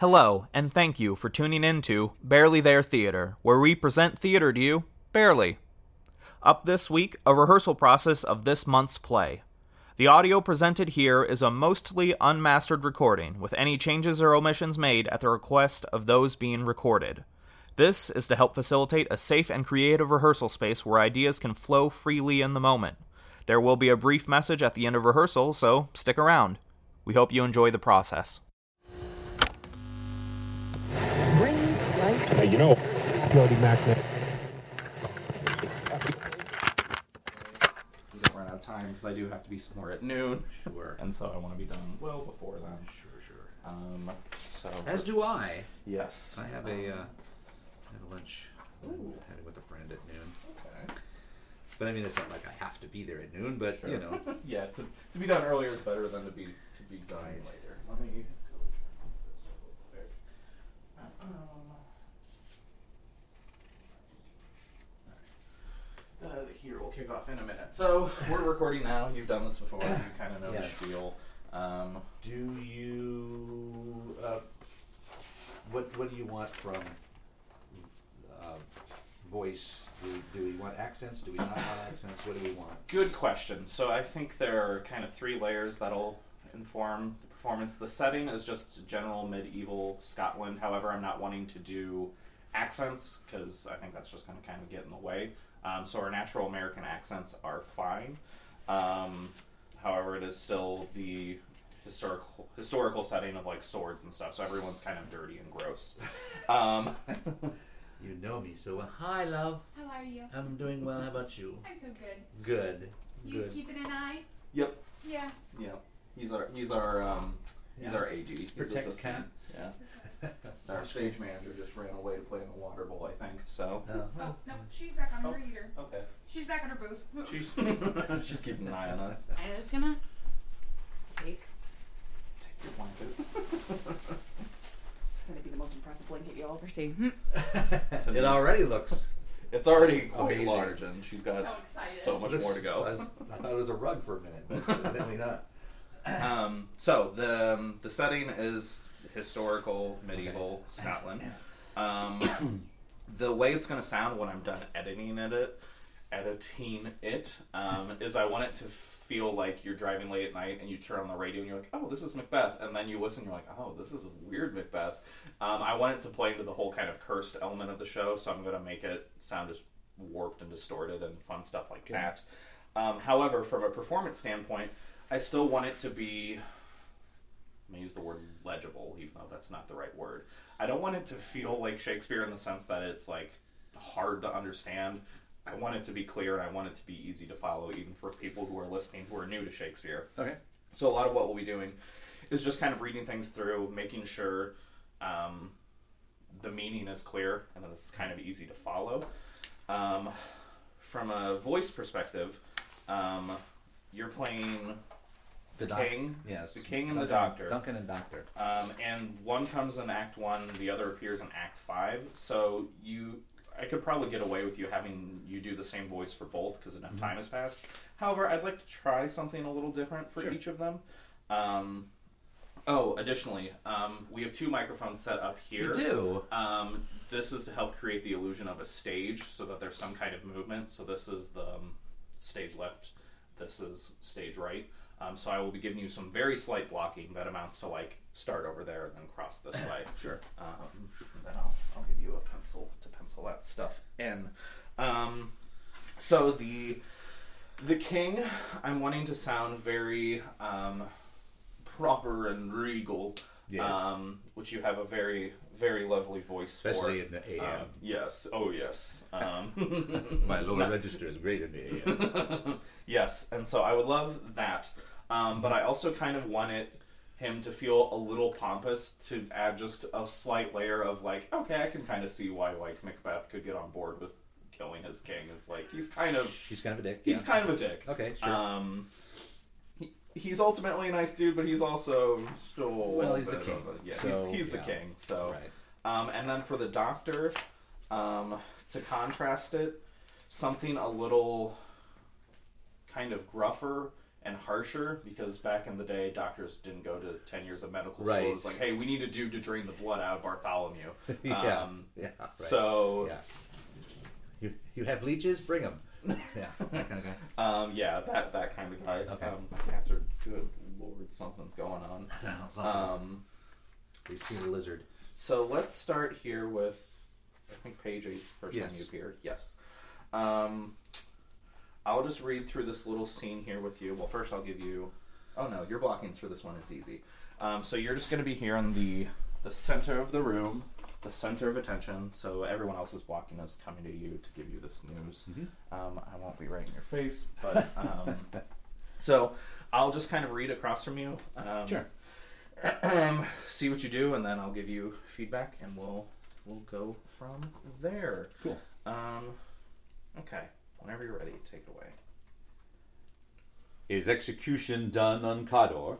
Hello, and thank you for tuning in to Barely There Theater, where we present theater to you barely. Up this week, a rehearsal process of this month's play. The audio presented here is a mostly unmastered recording, with any changes or omissions made at the request of those being recorded. This is to help facilitate a safe and creative rehearsal space where ideas can flow freely in the moment. There will be a brief message at the end of rehearsal, so stick around. We hope you enjoy the process. Hey, you know, Jody Mackman. We don't run out of time because I do have to be somewhere at noon, Sure. and so I want to be done well before then. Sure, sure. Um, so As do I. yes, I have a, uh, Um, I have a lunch. Ooh. Had with a friend at noon. okay. But I mean, it's not like I have to be there at noon. But you know, yeah, to, to be done earlier is better than to be to be done Right. later. Let me go this real quick. Um, alright. Uh, here will kick off in a minute. So we're recording now. You've done this before. You kind of know Yeah. the spiel. Um, do you? Uh, what What do you want from uh, voice? Do, do we want accents? Do we not want accents? What do we want? Good question. So I think there are kind of three layers that'll inform the performance. The setting is just general medieval Scotland. However, I'm not wanting to do accents because I think that's just going to kind of get in the way. Um, so our natural American accents are fine. Um, however, it is still the historical historical setting of like swords and stuff. So everyone's kind of dirty and gross. Um, You know me so well. Hi, love. How are you? I'm doing well. How about you? I'm so good. Good. You Good. keeping an eye? yep. Yeah. Yeah. He's our he's our um, he's Yeah. our AG. He's Protect assistant. cat. Yeah. Our stage manager just ran away to play in the water bowl, I think. So. Oh no, she's back on her Oh. reader. Okay. She's back on her booth. She's she's keeping an eye on us. I'm just gonna take. Take your blanket. It's gonna be the most impressive blanket you'll ever see. it already looks. It's already quite Amazing. large, and she's got So excited. so much looks- more to go. I, was- I thought it was a rug for a minute, but evidently not. um, so the um, the setting is historical medieval Scotland. Um, the way it's going to sound when I'm done editing it, editing it, um, is I want it to feel like you're driving late at night and you turn on the radio and you're like, oh, this is Macbeth, and then you listen, you're like, oh, this is a weird Macbeth. Um, I want it to play into the whole kind of cursed element of the show, so I'm going to make it sound just warped and distorted and fun stuff like that. Um, however, from a performance standpoint, I still want it to be. I'm gonna use the word legible, even though that's not the right word. I don't want it to feel like Shakespeare in the sense that it's like hard to understand. I want it to be clear and I want it to be easy to follow, even for people who are listening who are new to Shakespeare. Okay. So a lot of what we'll be doing is just kind of reading things through, making sure um, the meaning is clear and that it's kind of easy to follow. Um, from a voice perspective, um, you're playing the doc- king, Yes. the king and the doctor. Duncan and Doctor. um, and one comes in Act One, the other appears in Act Five. So you, I could probably get away with you having you do the same voice for both because enough time has passed. However, I'd like to try something a little different for Sure. each of them. Um, oh, additionally, um, we have two microphones set up here. You do. Um, this is to help create the illusion of a stage so that there's some kind of movement. So this is the um, stage left, this is stage right. Um, so I will be giving you some very slight blocking that amounts to like start over there and then cross this way. Sure. Um, and then I'll, I'll give you a pencil to pencil that stuff in. Um, so the the king, I'm wanting to sound very um, proper and regal, Yes. um, which you have a very very lovely voice Especially for. in the AM. Um, yes. Oh yes. Um, My lower register is great in the AM. yes, and so I would love that. Um, but I also kind of wanted him to feel a little pompous to add just a slight layer of like, okay, I can kind of see why like Macbeth could get on board with killing his king. It's like he's kind of She's kind of a dick. he's yeah. kind of a dick. Okay, sure. Um, he, he's ultimately a nice dude, but he's also still a Well, he's the king, a- yeah, so, he's, he's the king. So right. um, and then for the doctor, um, to contrast it, something a little kind of gruffer and harsher because back in the day, doctors didn't go to ten years of medical school. Right. It was like, hey, we need a dude to drain the blood out of Bartholomew. yeah, Um, yeah. Right. So yeah, you you have leeches? Bring them. Yeah, that kind of guy. Um, yeah, that that kind of guy. Okay. Um, my good lord, something's going on. Um, They see a lizard. so let's start here with I think page eight first Yes. time you appear. Yes. Um, I'll just read through this little scene here with you. Well, first I'll give you. Oh no, your blockings for this one is easy. Um, so you're just going to be here in the the center of the room, the center of attention. So everyone else's blocking is coming to you to give you this news. Um, I won't be right in your face, but um, so I'll just kind of read across from you. Um, Sure. see what you do, and then I'll give you feedback, and we'll we'll go from there. Cool. Um, okay. Whenever you're ready, take it away. Is execution done on Cawdor?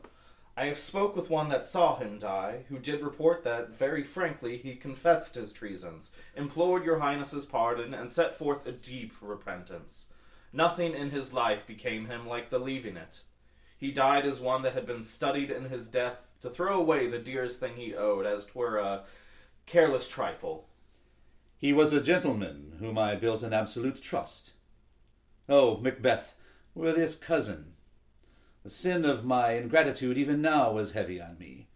I have spoke with one that saw him die, who did report that, very frankly, he confessed his treasons, implored your highness's pardon, and set forth a deep repentance. Nothing in his life became him like the leaving it. He died as one that had been studied in his death to throw away the dearest thing he owed, as twere a careless trifle. He was a gentleman whom I built an absolute trust. Oh, Macbeth, were this cousin, the sin of my ingratitude even now was heavy on me.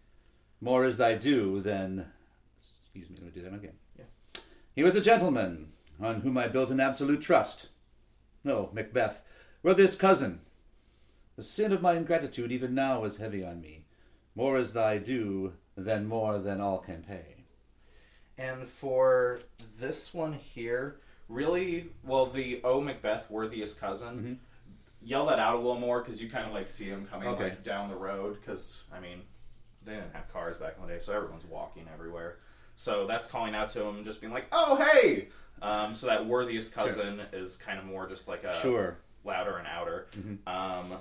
More is thy due than. Excuse me, let me do that again. Yeah. He was a gentleman on whom I built an absolute trust. No, Macbeth, were this cousin, the sin of my ingratitude even now is heavy on me. More is thy due than more than all can pay. And for this one here, really, well, the O Macbeth, worthiest cousin, yell that out a little more because you kind of like see him coming Okay. like down the road. Because I mean, they didn't have cars back in the day, so everyone's walking everywhere. So that's calling out to him, just being like, "Oh, hey!" Um, so that worthiest cousin is kind of more just like a Sure. louder and outer. Um,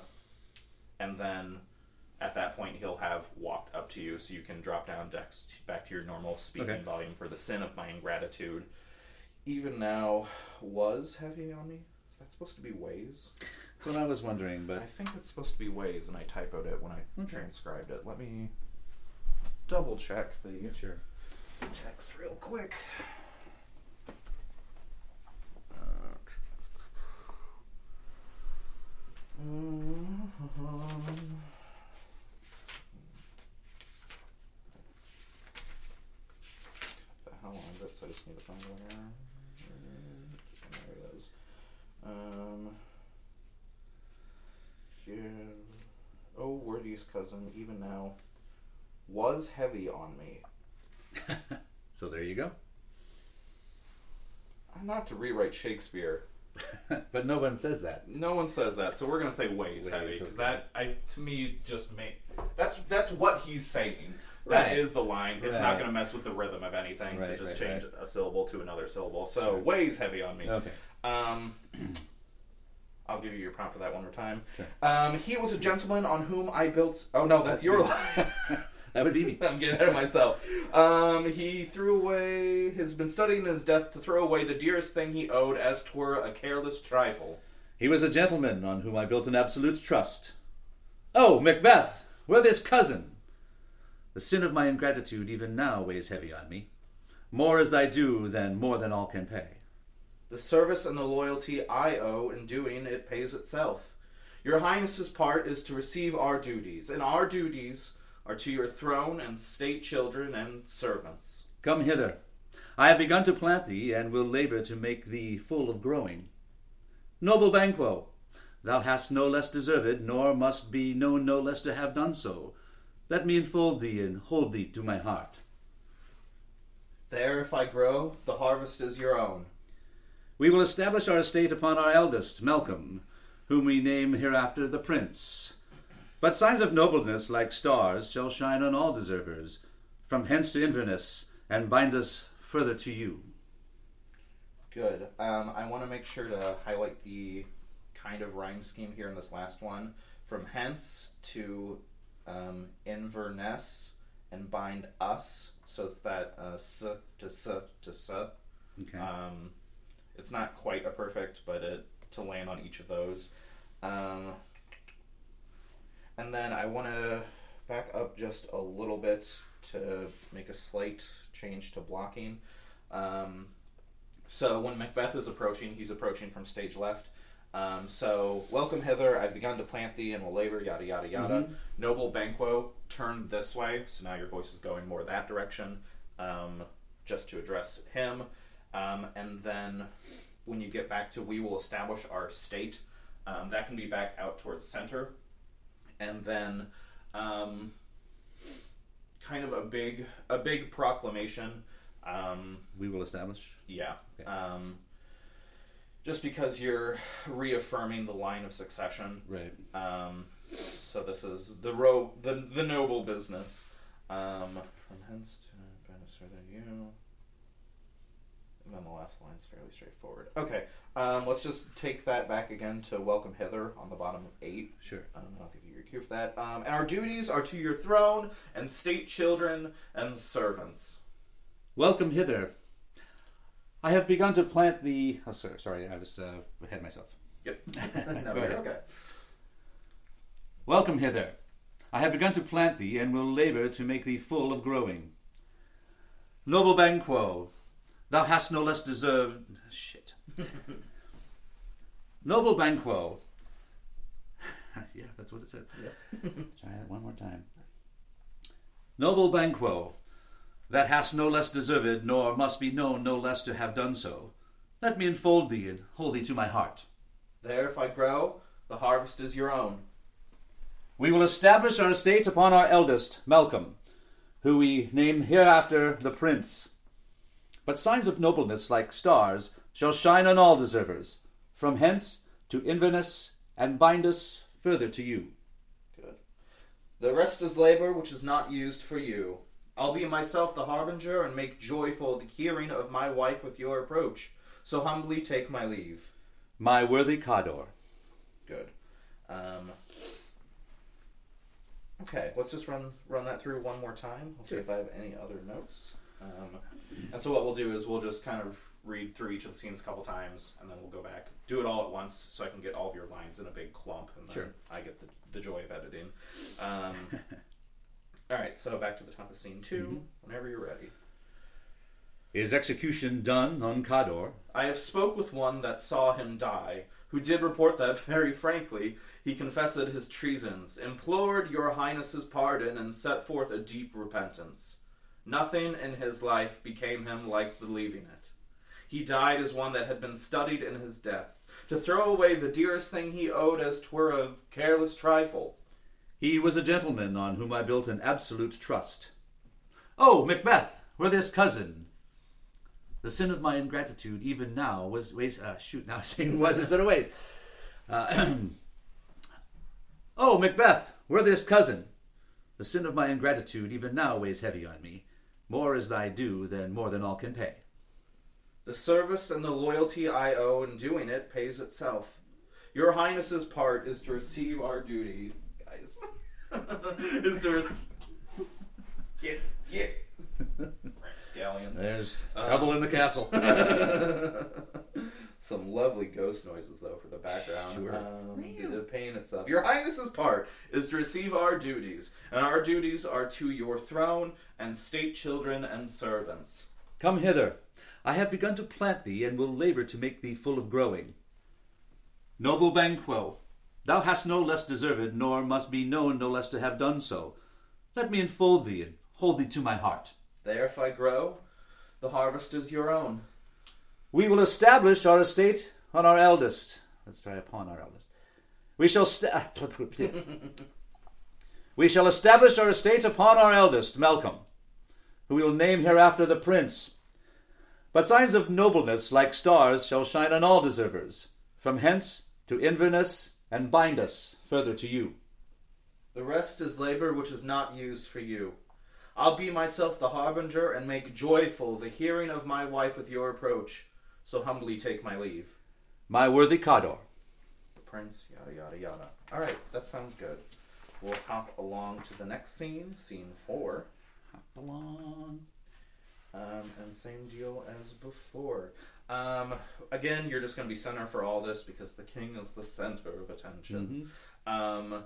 and then at that point, he'll have walked up to you, so you can drop down dex back to your normal speaking Okay. volume for the sin of my ingratitude. Even now, was heavy on me. Is that supposed to be ways? That's what I was wondering, but I think it's supposed to be ways, and I typoed it when I Okay. transcribed it. Let me double check the sure. text real quick. Uh, the hell on it, so I just need to find where. There it is. Um. Yeah. Oh, worthiest cousin, even now, was heavy on me. So there you go. Not to rewrite Shakespeare. but no one says that. No one says that, so we're gonna say ways, Ways, heavy because that I to me just make that's that's what he's saying. That is Right. the line. It's not gonna mess with the rhythm of anything to just right, change a syllable to another syllable. So Sure. weighs heavy on me. Okay. Um, I'll give you your prompt for that one more time. Sure. Um, he was a gentleman on whom I built. Oh no, that's, That's your line. That would be me. I'm getting ahead of myself. Um, he threw away, has been studying his death to throw away the dearest thing he owed, as twere a careless trifle. He was a gentleman on whom I built an absolute trust. Oh, Macbeth, worthiest cousin! The sin of my ingratitude even now weighs heavy on me. More is thy due than more than all can pay. The service and the loyalty I owe in doing it pays itself. Your Highness's part is to receive our duties, and our duties are to your throne and state children and servants. Come hither. I have begun to plant thee, and will labor to make thee full of growing. Noble Banquo, thou hast no less deserved, nor must be known no less to have done so. Let me enfold thee and hold thee to my heart. There, if I grow, the harvest is your own. We will establish our estate upon our eldest, Malcolm, whom we name hereafter the Prince. But signs of nobleness, like stars, shall shine on all deservers, from hence to Inverness, and bind us further to you. Good. Um, I want to make sure to highlight the kind of rhyme scheme here in this last one. From hence to um, Inverness and bind us. So it's that uh, s to s to s. Okay. Um, it's not quite a perfect, but it to land on each of those. Um, and then I want to back up just a little bit to make a slight change to blocking. Um, so when Macbeth is approaching, he's approaching from stage left. Um, so welcome hither. I've begun to plant thee and will labor. Yada yada yada. Noble Banquo, turn this way. So now your voice is going more that direction, um, just to address him. Um, and then when you get back to, we will establish our state. Um, that can be back out towards center, and then um, kind of a big a big proclamation. Um, We will establish. yeah. Okay. Um, just because you're reaffirming the line of succession. Right. Um, so this is the ro- the the noble business. Um, from hence to than you. And then the last line's fairly straightforward. Okay, um, let's just take that back again to welcome hither on the bottom of eight. Sure. Um, I'll give you your cue for that. Um, and our duties are to your throne and state children and servants. Welcome hither. I have begun to plant the. Oh, sorry, sorry, I was uh, ahead myself. Yep. no, Go you're ahead. okay. Welcome hither. I have begun to plant thee, and will labor to make thee full of growing. Noble Banquo, thou hast no less deserved. Shit. Noble Banquo. yeah, that's what it said. Try that one more time. Noble Banquo, that hast no less deserved, nor must be known no less to have done so. Let me enfold thee and hold thee to my heart. There, if I grow, the harvest is your own. We will establish our estate upon our eldest, Malcolm, who we name hereafter the Prince. But signs of nobleness, like stars, shall shine on all deservers, from hence to Inverness, and bind us further to you. Good. The rest is labor which is not used for you. I'll be myself the harbinger and make joyful the hearing of my wife with your approach. So humbly take my leave. My worthy Cawdor. Good. Um, okay, let's just run run that through one more time. Let's see if I have any other notes. Um, and so what we'll do is we'll just kind of read through each of the scenes a couple times, and then we'll go back, do it all at once, so I can get all of your lines in a big clump, and then Sure. I get the, the joy of editing. Um, all right, so back to the top of scene 2 whenever you're ready. Is execution done on Cawdor? I have spoke with one that saw him die, who did report that very frankly he confessed his treasons, implored your highness's pardon, and set forth a deep repentance. Nothing in his life became him like the leaving it. He died as one that had been studied in his death, to throw away the dearest thing he owed as twere a careless trifle. He was a gentleman on whom I built an absolute trust. Oh, Macbeth, worthiest cousin. The sin of my ingratitude, even now, was weighs. Uh, shoot, now I'm saying was instead of ways. Uh, oh, Macbeth, worthiest cousin. The sin of my ingratitude, even now, weighs heavy on me. More is thy due than more than all can pay. The service and the loyalty I owe in doing it pays itself. Your Highness's part is to receive our duty, guys. is to rec- get get scallions. There's uh, trouble in the castle. Some lovely ghost noises though for the background. Sure. Um, Meow. the pain itself. Your Highness's part is to receive our duties, and our duties are to your throne and state children and servants. Come hither. I have begun to plant thee, and will labor to make thee full of growing. Noble Banquo, thou hast no less deserved, nor must be known no less to have done so. Let me enfold thee and hold thee to my heart. There, if I grow, the harvest is your own. We will establish our estate on our eldest. Let's try upon our eldest. We shall we shall establish our estate upon our eldest, Malcolm, who we will name hereafter the Prince. But signs of nobleness, like stars, shall shine on all deservers, from hence to Inverness, and bind us further to you. The rest is labor which is not used for you. I'll be myself the harbinger and make joyful the hearing of my wife with your approach. So humbly take my leave. My worthy Cawdor. The prince, yada yada yada. All right, that sounds good. We'll hop along to the next scene, scene four, Belong. um, and same deal as before. Um, again, you're just going to be center for all this because the king is the center of attention. Um,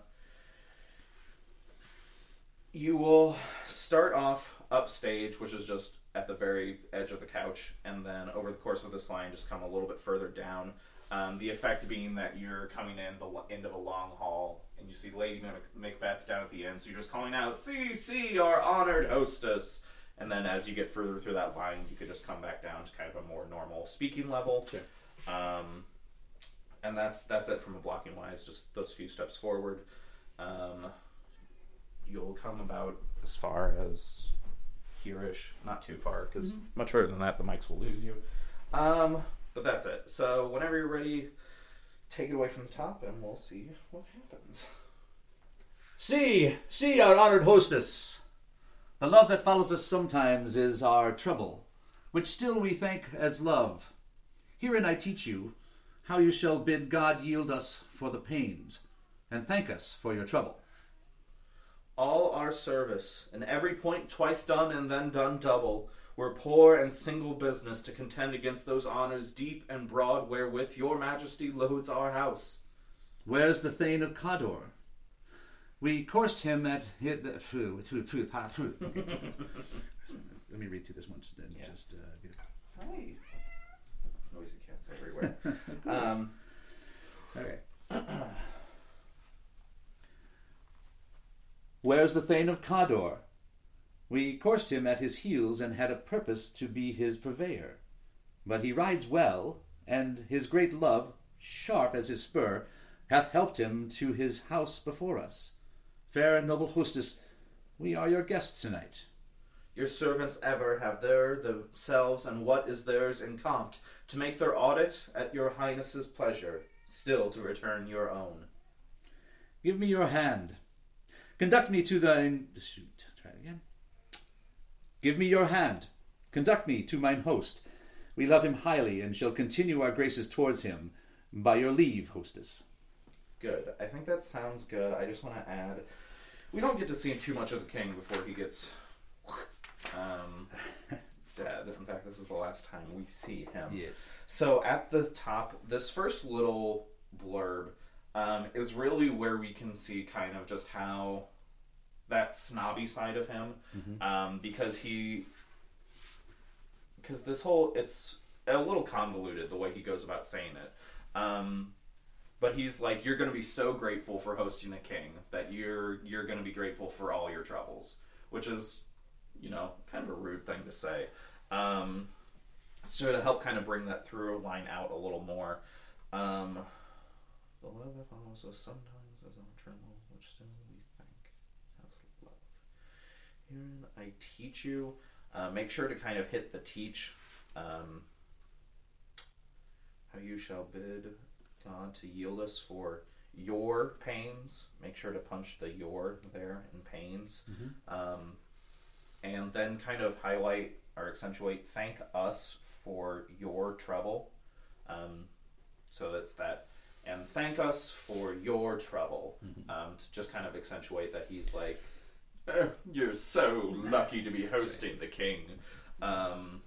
you will start off upstage, which is just at the very edge of the couch, and then over the course of this line, just come a little bit further down. Um, the effect being that you're coming in the end of a long hall, and you see Lady Macbeth down at the end, so you're just calling out, "See, see, our honored hostess." And then as you get further through that line, you could just come back down to kind of a more normal speaking level. Sure. Um, and that's that's it from a blocking wise. Just those few steps forward. Um, you'll come about as far as here-ish, not too far, because much further than that, the mics will lose you. Um, but that's it. So whenever you're ready, take it away from the top, and we'll see what happens. See, see, our honored hostess. The love that follows us sometimes is our trouble, which still we thank as love. Herein I teach you how you shall bid God yield us for the pains, and thank us for your trouble. All our service, and every point twice done and then done double, were poor and single business to contend against those honors deep and broad wherewith your majesty loads our house. Where's the Thane of Cawdor? We coursed him at. Let me read through this once and Yeah. just uh, get it. Hi. Noisy cats everywhere. um, Okay. Where's the Thane of Cawdor? We coursed him at his heels and had a purpose to be his purveyor. But he rides well, and his great love, sharp as his spur, hath helped him to his house before us. Fair and noble hostess, we are your guests tonight. Your servants ever have there themselves and what is theirs in compt, to make their audit at your highness's pleasure, still to return your own. Give me your hand. Conduct me to thine. Shoot, try it again. Give me your hand. Conduct me to mine host. We love him highly and shall continue our graces towards him. By your leave, hostess. Good. I think that sounds good. I just want to add, we don't get to see too much of the king before he gets um, dead. In fact, this is the last time we see him. Yes. So at the top, this first little blurb um, is really where we can see kind of just how that snobby side of him, um, because he, because this whole it's a little convoluted the way he goes about saying it. Um, but he's like, you're going to be so grateful for hosting a king that you're you're going to be grateful for all your troubles, which is, you know, kind of a rude thing to say. Um, so to help kind of bring that through line out a little more, um, the love that follows us sometimes is on tremble, which still we thank Herein I teach you. Uh, make sure to kind of hit the teach. Um, how you shall bid God to yield us for your pains. Make sure to punch the your there in pains. Um, and then kind of highlight or accentuate thank us for your trouble. Um, so that's that. And thank us for your trouble. Um, to just kind of accentuate that he's like, "Eh, you're so lucky to be hosting the king. Um,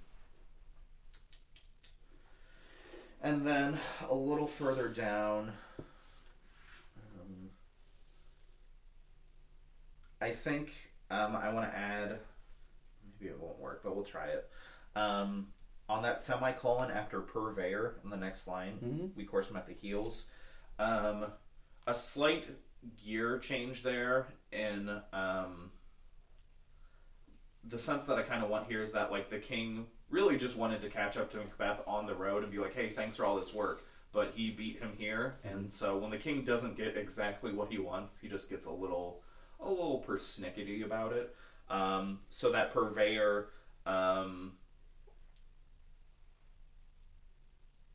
and then a little further down, um, I think um, I want to add. Maybe it won't work, but we'll try it. Um, on that semicolon after purveyor in the next line, we course him at the heels. Um, a slight gear change there in um, the sense that I kind of want here is that like the king really just wanted to catch up to Macbeth on the road and be like, "Hey, thanks for all this work," but he beat him here, and so when the king doesn't get exactly what he wants, he just gets a little a little persnickety about it. Um, so that purveyor. Um,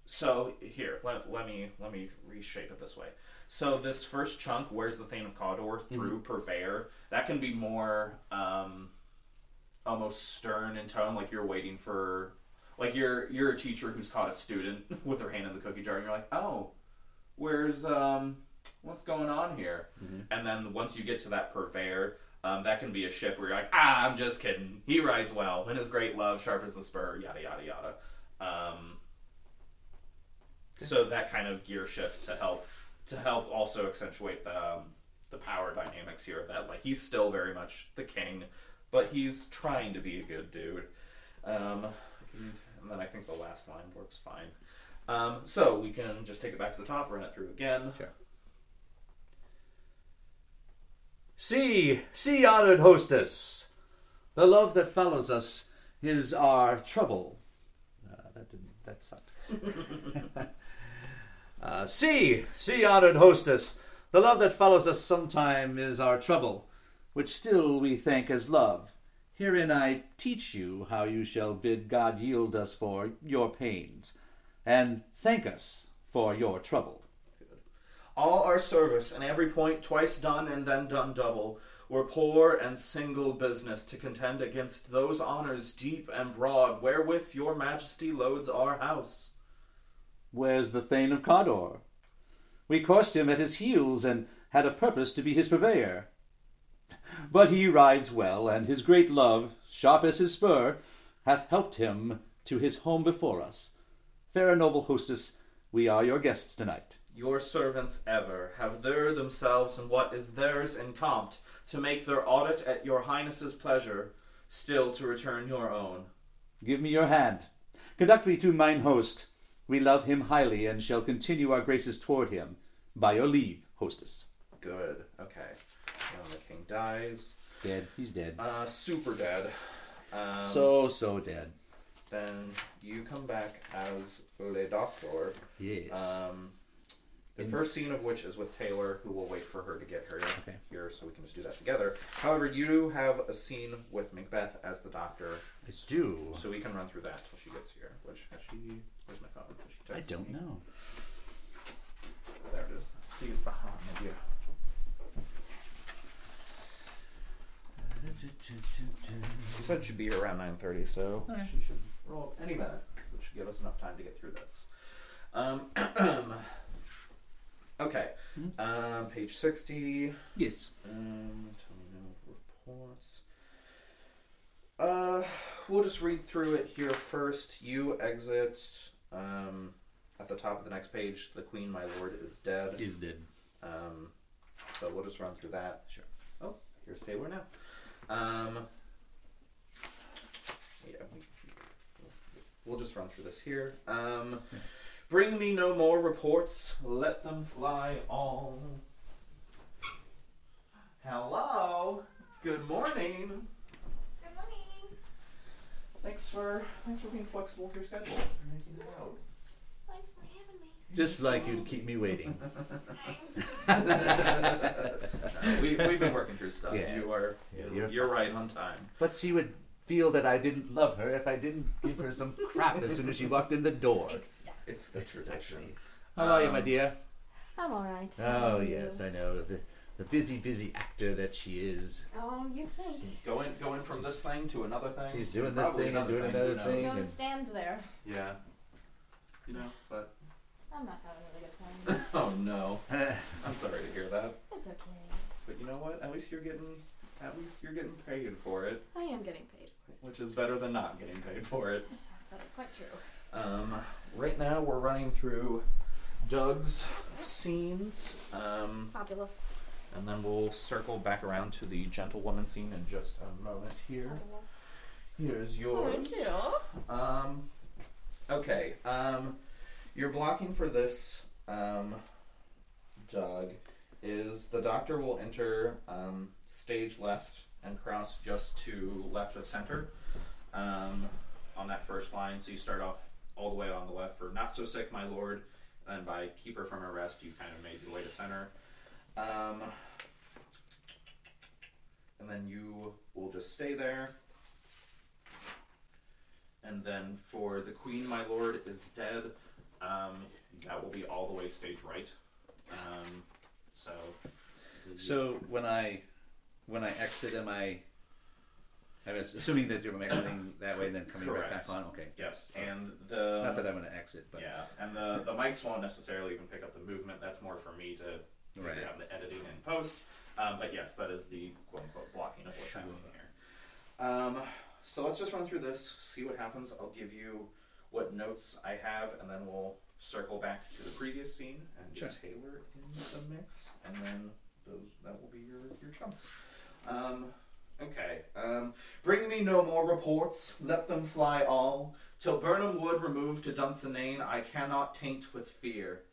so here, let, let me let me reshape it this way. So this first chunk, where's the Thane of Cawdor through purveyor, that can be more um, almost stern in tone, like you're waiting for, like you're you're a teacher who's caught a student with their hand in the cookie jar, and you're like, oh, where's um, what's going on here? And then once you get to that purveyor, um, that can be a shift where you're like, ah, I'm just kidding. He rides well, and his great love, sharp as the spur, yada yada yada. Um, so that kind of gear shift to help to help also accentuate the um, the power dynamics here that like he's still very much the king, but he's trying to be a good dude. Um, and then I think the last line works fine. Um, so we can just take it back to the top, run it through again. Sure. See, see, honored hostess, the love that follows us is our trouble. Uh, that didn't. That sucked. uh, see, see, honored hostess, the love that follows us sometime is our trouble, which still we thank as love. Herein I teach you how you shall bid God yield us for your pains, and thank us for your trouble. All our service and every point twice done and then done double were poor and single business to contend against those honors deep and broad wherewith your majesty loads our house. Where's the Thane of Cawdor? We coursed him at his heels and had a purpose to be his purveyor. But he rides well, and his great love, sharp as his spur, hath helped him to his home before us. Fair and noble hostess, we are your guests tonight. Your servants ever have there themselves and what is theirs in compt to make their audit at your highness's pleasure, still to return your own. Give me your hand. Conduct me to mine host. We love him highly, and shall continue our graces toward him. By your leave, hostess. Good. Okay. Now the king dies. Dead. He's dead. Uh, super dead. Um, so, so dead. then you come back as Le Doctor. Yes. Um, the In- first scene of which is with Taylor, who will wait for her to get her Okay. here, so we can just do that together. However, you do have a scene with Macbeth as the Doctor, I do. so we can run through that till she gets here. Which has she? Where's my phone? I don't me? know. There it is. See it behind you. She said she'd be here around nine thirty, so Okay. she should roll up any minute, which should give us enough time to get through this. Um, okay, um, page sixty. Yes. Um, tell me no reports. Uh, we'll just read through it here first. You exit. Um, at the top of the next page, the queen, my lord, is dead. Is dead. Um, so we'll just run through that. Sure. Oh, here's Taylor now. Um, yeah, we, we'll just run through this here. Um, bring me no more reports. Let them fly on. Hello. Good morning. Good morning. Thanks for thanks for being flexible with your schedule. and making it out. Thanks for having me. Just like you'd keep me waiting. Thanks. we, we've been working through stuff. Yes. You are Yeah, you're, you're you're right on time. But she would feel that I didn't love her if I didn't give her some crap as soon as she walked in the door. exactly. It's the tradition. How are you, my Um, dear? I'm alright. Oh, yes, I know. The, the busy, busy actor that she is. Oh, you think? It's going going from this thing to another thing. She's to doing this probably thing and doing who another knows? thing. You're gonna stand there. Yeah. You know, but I'm not having a really good time. oh no, I'm sorry to hear that. it's okay. But you know what? At least you're getting at least you're getting paid for it, I am getting paid. which is better than not getting paid for it. Yes, that is quite true. Um, right now we're running through Doug's scenes, um, Fabulous. And then we'll circle back around to the gentlewoman scene in just a moment. Here, here's yours. Thank you. Um, okay. Um, your blocking for this, um, Doug, is the doctor will enter um, stage left and cross just to left of center um, on that first line. So you start off all the way on the left for not so sick, my lord. And by keep her from arrest, you kind of made your way to center. Um, and then you will just stay there. And then for the Queen, my lord, is dead. Um, that will be all the way stage right. Um, so. So when I when I exit, am I? I mean, assuming that you're exiting that way and then coming right Correct. back on. Okay. yes, and the Not that I'm going to exit, but yeah, and the the mics won't necessarily even pick up the movement. That's more for me to figure Right. out the editing and post. Um, but yes, that is the quote unquote blocking of what's Sure. happening here. Um, so let's just run through this, see what happens. I'll give you what notes I have, and then we'll circle back to the previous scene and get Sure. Taylor in the mix, and then those that will be your your chunks. Um, okay. Um, bring me no more reports. Let them fly all. Till Birnam Wood removed to Dunsinane, I cannot taint with fear.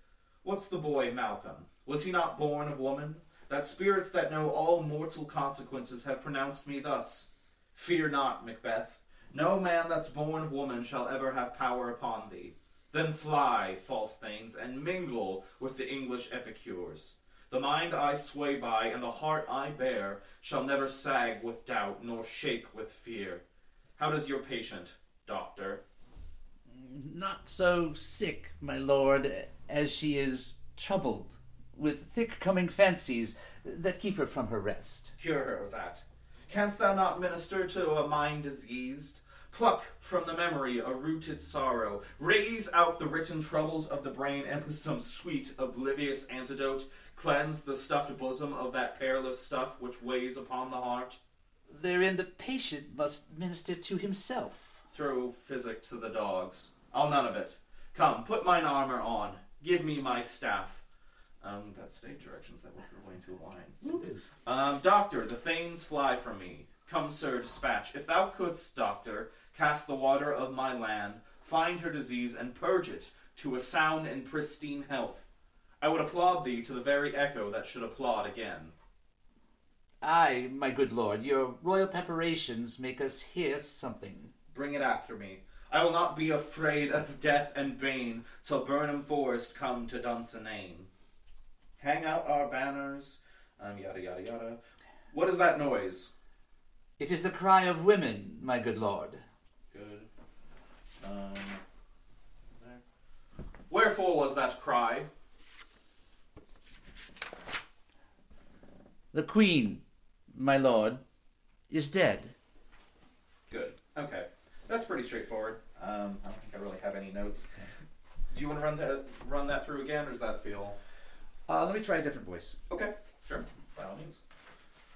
What's the boy, Malcolm? Was he not born of woman? That spirits that know all mortal consequences have pronounced me thus. Fear not, Macbeth. No man that's born of woman shall ever have power upon thee. Then fly, false things, and mingle with the English epicures. The mind I sway by and the heart I bear shall never sag with doubt nor shake with fear. How does your patient, doctor? Not so sick, my lord, as she is troubled with thick coming fancies that keep her from her rest. Cure her of that. Canst thou not minister to a mind diseased? Pluck from the memory a rooted sorrow. Raise out the written troubles of the brain, and with some sweet, oblivious antidote, cleanse the stuffed bosom of that perilous stuff which weighs upon the heart. Therein the patient must minister to himself. Throw physic to the dogs. I'll none of it. Come, put mine armor on. Give me my staff. Um, that's stage directions that work your way into a line. It is. Um, doctor, the thanes fly from me. Come, sir, dispatch. If thou couldst, doctor, cast the water of my land, find her disease, and purge it to a sound and pristine health, I would applaud thee to the very echo that should applaud again. Aye, my good lord, your royal preparations make us hear something. Bring it after me. I will not be afraid of death and bane till Birnam Forest come to Dunsinane. Hang out our banners, um, yada yada yada. What is that noise? It is the cry of women, my good lord. Good. Um, there. Wherefore was that cry? The queen, my lord, is dead. Good. Okay, that's pretty straightforward. Um, I don't think I really have any notes. Do you want to run that run that through again, or does that feel Uh, let me try a different voice, okay? Sure, by all means.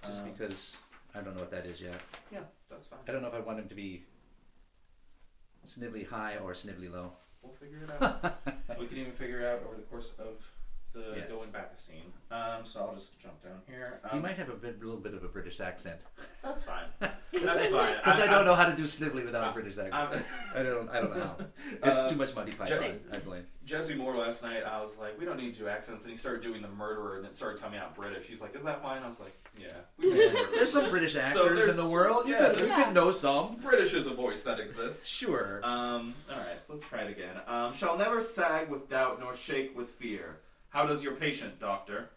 just Um, because I don't know what that is yet. yeah, that's fine. I don't know if I want him to be snivelly high or snivelly low. We'll figure it out. we can even figure it out over the course of the Yes. going back a scene. Um, so I'll just jump down here. Um, he might have a bit, little bit of a British accent. That's fine. That's fine. Because I, I'm- don't know how to do Snively without a I'm- British accent. I'm- I don't. I don't know how. It's Uh, too much Monty Python. Same. I blame. Jesse Moore last night, I was like, we don't need to do accents. And he started doing the murderer, and it started coming out British. He's like, is that fine? I was like, yeah. We can do murderer. There's some British So actors there's- in the world. You, yeah, could, you there's- could know some. British is a voice that exists. Sure. Um, alright, so let's try it again. Um, shall never sag with doubt nor shake with fear. How does your patient, doctor?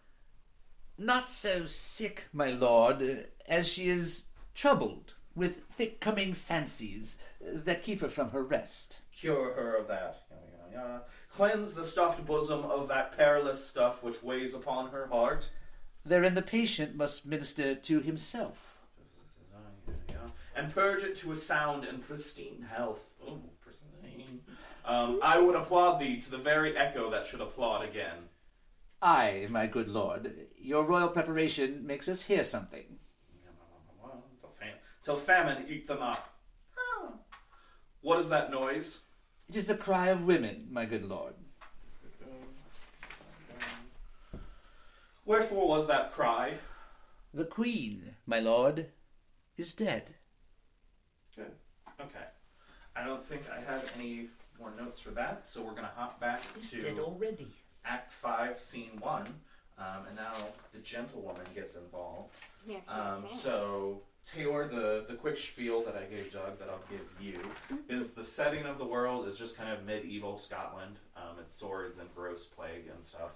Not so sick, my lord, as she is troubled with thick coming fancies that keep her from her rest. Cure her of that. Cleanse the stuffed bosom of that perilous stuff which weighs upon her heart. Therein the patient must minister to himself. And purge it to a sound and pristine health. Oh, pristine. Um, I would applaud thee to the very echo that should applaud again. Aye, my good lord, your royal preparation makes us hear something. Till, fam- till famine eat them up. Ah. What is that noise? It is the cry of women, my good lord. Wherefore was that cry? The queen, my lord, is dead. Good. Okay. I don't think I have any more notes for that, so we're gonna hop back to He's dead already. Act Five, Scene One, um, and now the gentlewoman gets involved. Yeah. Um, so Taylor, the the quick spiel that I gave Doug that I'll give you is the setting of the world is just kind of medieval Scotland. Um, it's swords and gross plague and stuff.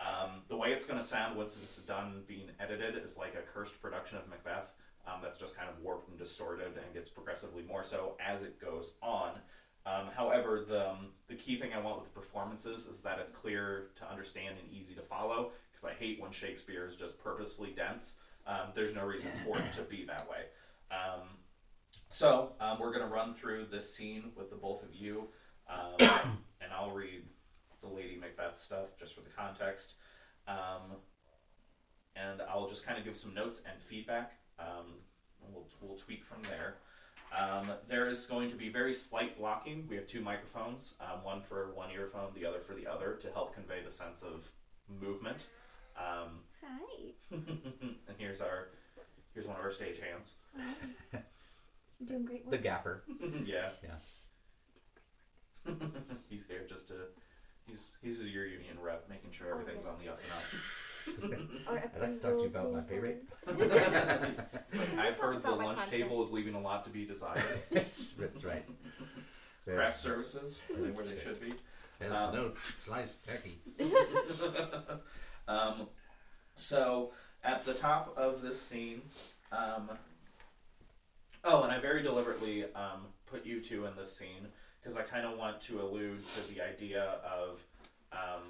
Um, the way it's going to sound once it's done being edited is like a cursed production of Macbeth. Um, that's just kind of warped and distorted and gets progressively more so as it goes on. Um, however, the um, the key thing I want with the performances is that it's clear to understand and easy to follow. Because I hate when Shakespeare is just purposefully dense. Um, there's no reason for it to be that way. Um, so um, we're going to run through this scene with the both of you, um, and I'll read the Lady Macbeth stuff just for the context, and I'll just kind of give some notes and feedback. And we'll we'll tweak from there. Um, there is going to be very slight blocking. We have two microphones, um, one for one earphone, the other for the other, to help convey the sense of movement. Um, Hi. and here's our here's one of our stage hands. You're doing great work. The gaffer. yeah, Yeah. he's there just to he's he's your union rep, making sure everything's on the up and up. Our I'd like to talk to you about my pay rate. Like, I've heard the about my lunch contract. table is leaving a lot to be desired. that's, that's right. Craft services, are they where they should be? Yes, Um, no, slice turkey. Um, so at the top of this scene, um, oh, and I very deliberately um, put you two in this scene because I kind of want to allude to the idea of um,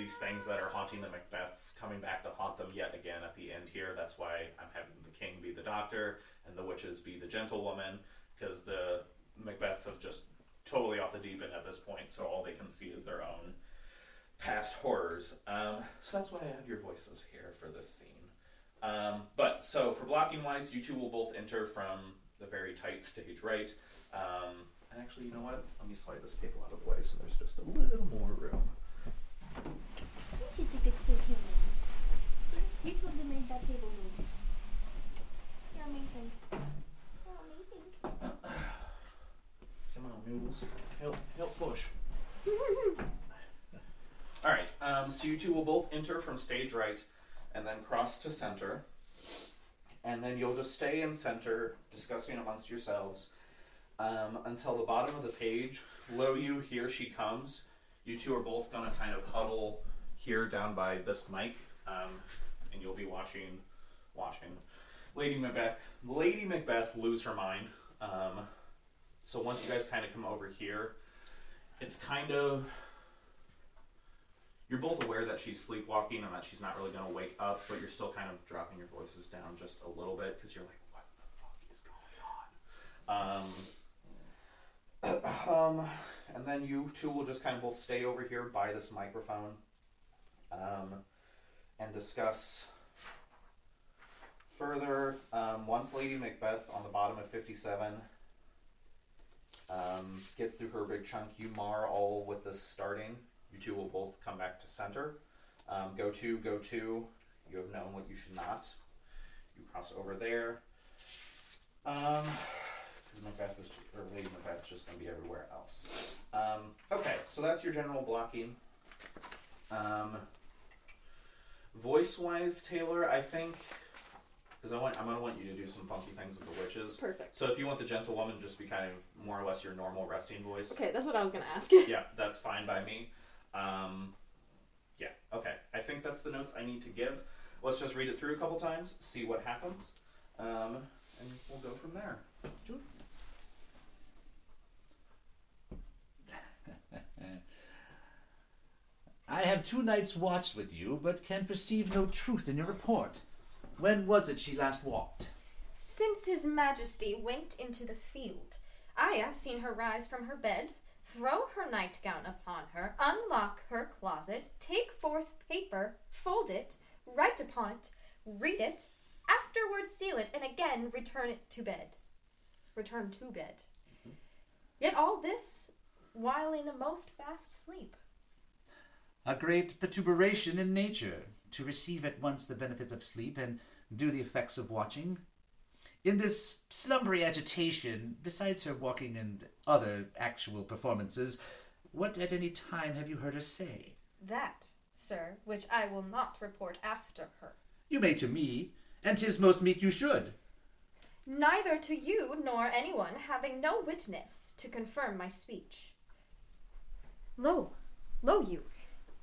these things that are haunting the Macbeths coming back to haunt them yet again at the end here. That's why I'm having the king be the doctor and the witches be the gentlewoman because the Macbeths have just totally off the deep end at this point, so all they can see is their own past horrors. Um, so that's why I have your voices here for this scene. Um, but so for blocking wise, you two will both enter from the very tight stage right. Um, and actually, you know what? Let me slide this table out of the way so there's just a little more room. A good stage hand. See, you totally made that table move. You're amazing. You're amazing. Come on, noodles. Help, help push. All right. Um, so you two will both enter from stage right, and then cross to center, and then you'll just stay in center, discussing amongst yourselves, um, until the bottom of the page. Lo, you here she comes. You two are both gonna kind of huddle here down by this mic, um, and you'll be watching, watching Lady Macbeth. Lady Macbeth lose her mind. Um, so once you guys kind of come over here, it's kind of you're both aware that she's sleepwalking and that she's not really going to wake up, but you're still kind of dropping your voices down just a little bit because you're like, what the fuck is going on? um, and then you two will just kind of both stay over here by this microphone um, and discuss further. Um, once Lady Macbeth on the bottom of 57 um, gets through her big chunk, you mar all with this starting. You two will both come back to center. Um, go to, go to. You have known what you should not. You cross over there. Um, because Macbeth is, or Lady Macbeth is just going to be everywhere else. Um, okay, so that's your general blocking. Um, voice wise, Taylor, I think, because I want, I'm going to want you to do some funky things with the witches. Perfect. So if you want the gentlewoman just be kind of more or less your normal resting voice, Okay, that's what I was gonna ask. You. Yeah, that's fine by me. Um, yeah, okay. I think that's the notes I need to give. Let's just read it through a couple times, see what happens, um, and we'll go from there. Jude? I have two nights watched with you, but can perceive no truth in your report. When was it she last walked? Since His Majesty went into the field, I have seen her rise from her bed, throw her nightgown upon her, unlock her closet, take forth paper, fold it, write upon it, read it, afterwards seal it, and again return it to bed. Return to bed. Mm-hmm. Yet all this while in a most fast sleep. A great perturbation in nature, to receive at once the benefits of sleep and do the effects of watching. In this slumbery agitation, besides her walking and other actual performances, what at any time have you heard her say? That, sir, which I will not report after her. You may to me, and 'tis most meet you should. Neither to you nor anyone having no witness to confirm my speech. Lo, lo, you,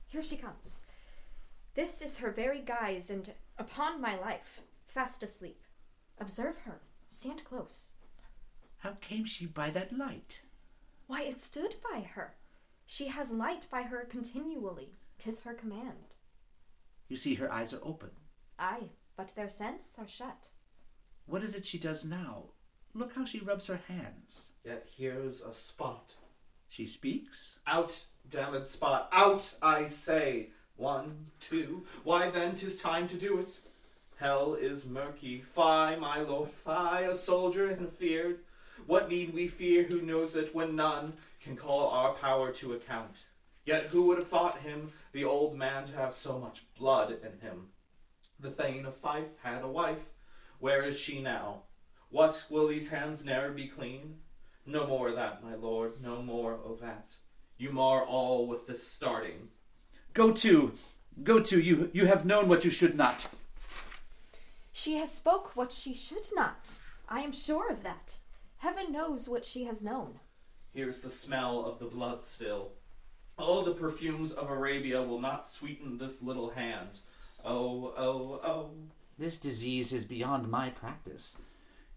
here she comes. This is her very guise, and upon my life, fast asleep. Observe her, stand close. How came she by that light? Why, it stood by her. She has light by her continually. Tis her command. You see her eyes are open. Aye, but their sense are shut. What is it she does now? Look how she rubs her hands. Yet here's a spot. She speaks. Out, damned spot. Out, I say. One, two. Why then, 'tis time to do it. Hell is murky. Fie, my lord, fie, a soldier and feared. What need we fear who knows it when none can call our power to account? Yet who would have thought him, the old man, to have so much blood in him? The Thane of Fife had a wife. Where is she now? What, will these hands ne'er be clean? No more of that, my lord, no more of that. You mar all with this starting. Go to, go to. You you have known what you should not. She has spoke what she should not. I am sure of that. Heaven knows what she has known. Here's the smell of the blood still. Oh, the perfumes of Arabia will not sweeten this little hand. Oh, oh, oh. This disease is beyond my practice.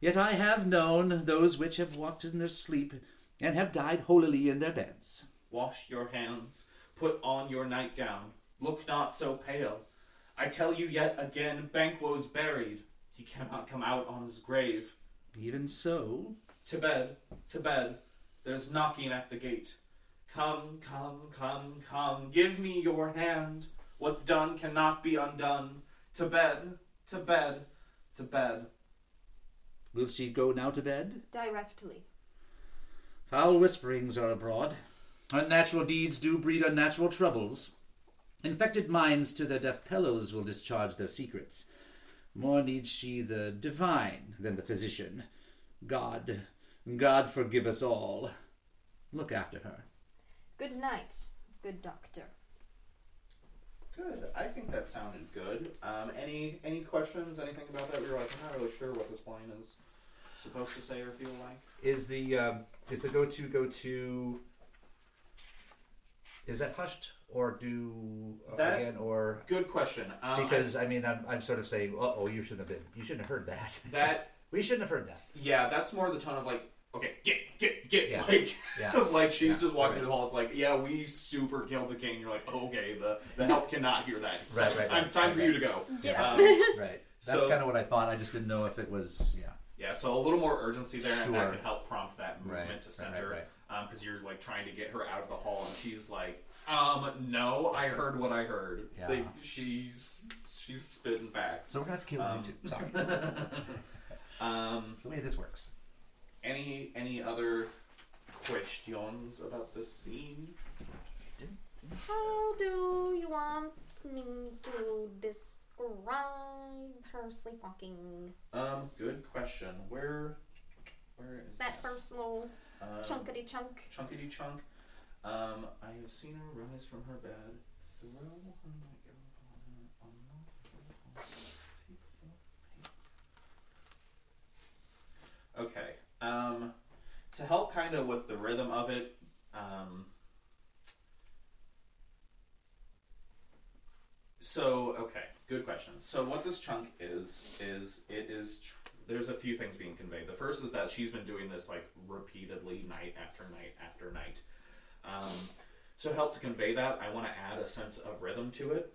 Yet I have known those which have walked in their sleep and have died holily in their beds. Wash your hands. Put on your nightgown. Look not so pale. I tell you yet again, Banquo's buried. He cannot come out on his grave. Even so, To bed, to bed. There's knocking at the gate. Come, come, come, come. Give me your hand. What's done cannot be undone. To bed, to bed, to bed. Will she go now to bed? Directly. Foul whisperings are abroad. Unnatural deeds do breed unnatural troubles. Infected minds to their deaf pillows will discharge their secrets. More needs she the divine than the physician. God, God forgive us all. Look after her. Good night, good doctor. Good. I think that sounded good. Um, any any questions? Anything about that? We were like, I'm not really sure what this line is supposed to say or feel like. Is the um, is the go to go to? Is that hushed or do uh, That- again or Good question. Um, because I mean I'm, I'm sort of saying uh oh you shouldn't have been you shouldn't have heard that that we shouldn't have heard that yeah, that's more the tone of like, okay, get get get Yeah. like. yeah like she's Yeah, just walking right. through the halls, like, yeah, we super killed the king. You're like, okay, the the help cannot hear that. It's Right, right, time right, time for right, you to go. Yeah. Um, right that's So- kind of what I thought I just didn't know if it was yeah Yeah, so a little more urgency there, and that could help prompt that movement Right, to right, center. right, Because you're like trying to get her out of the hall, and she's like, um, no, I heard what I heard. Yeah. Like, she's she's spitting facts. so we're gonna have to kill Um, you too sorry Um, the way this works any any other questions about this scene? How do you want me to describe her sleepwalking? Um, good question. Where where is That first little um, chunkity chunk. chunkity chunk? Um, I have seen her rise from her bed, throw her nightgown upon her, unlock Okay. Um, to help kind of with the rhythm of it, um, so okay, good question. So what this chunk is is it is tr- there's a few things being conveyed. The first is that she's been doing this like repeatedly, night after night after night. Um, so help to convey that, I want to add a sense of rhythm to it.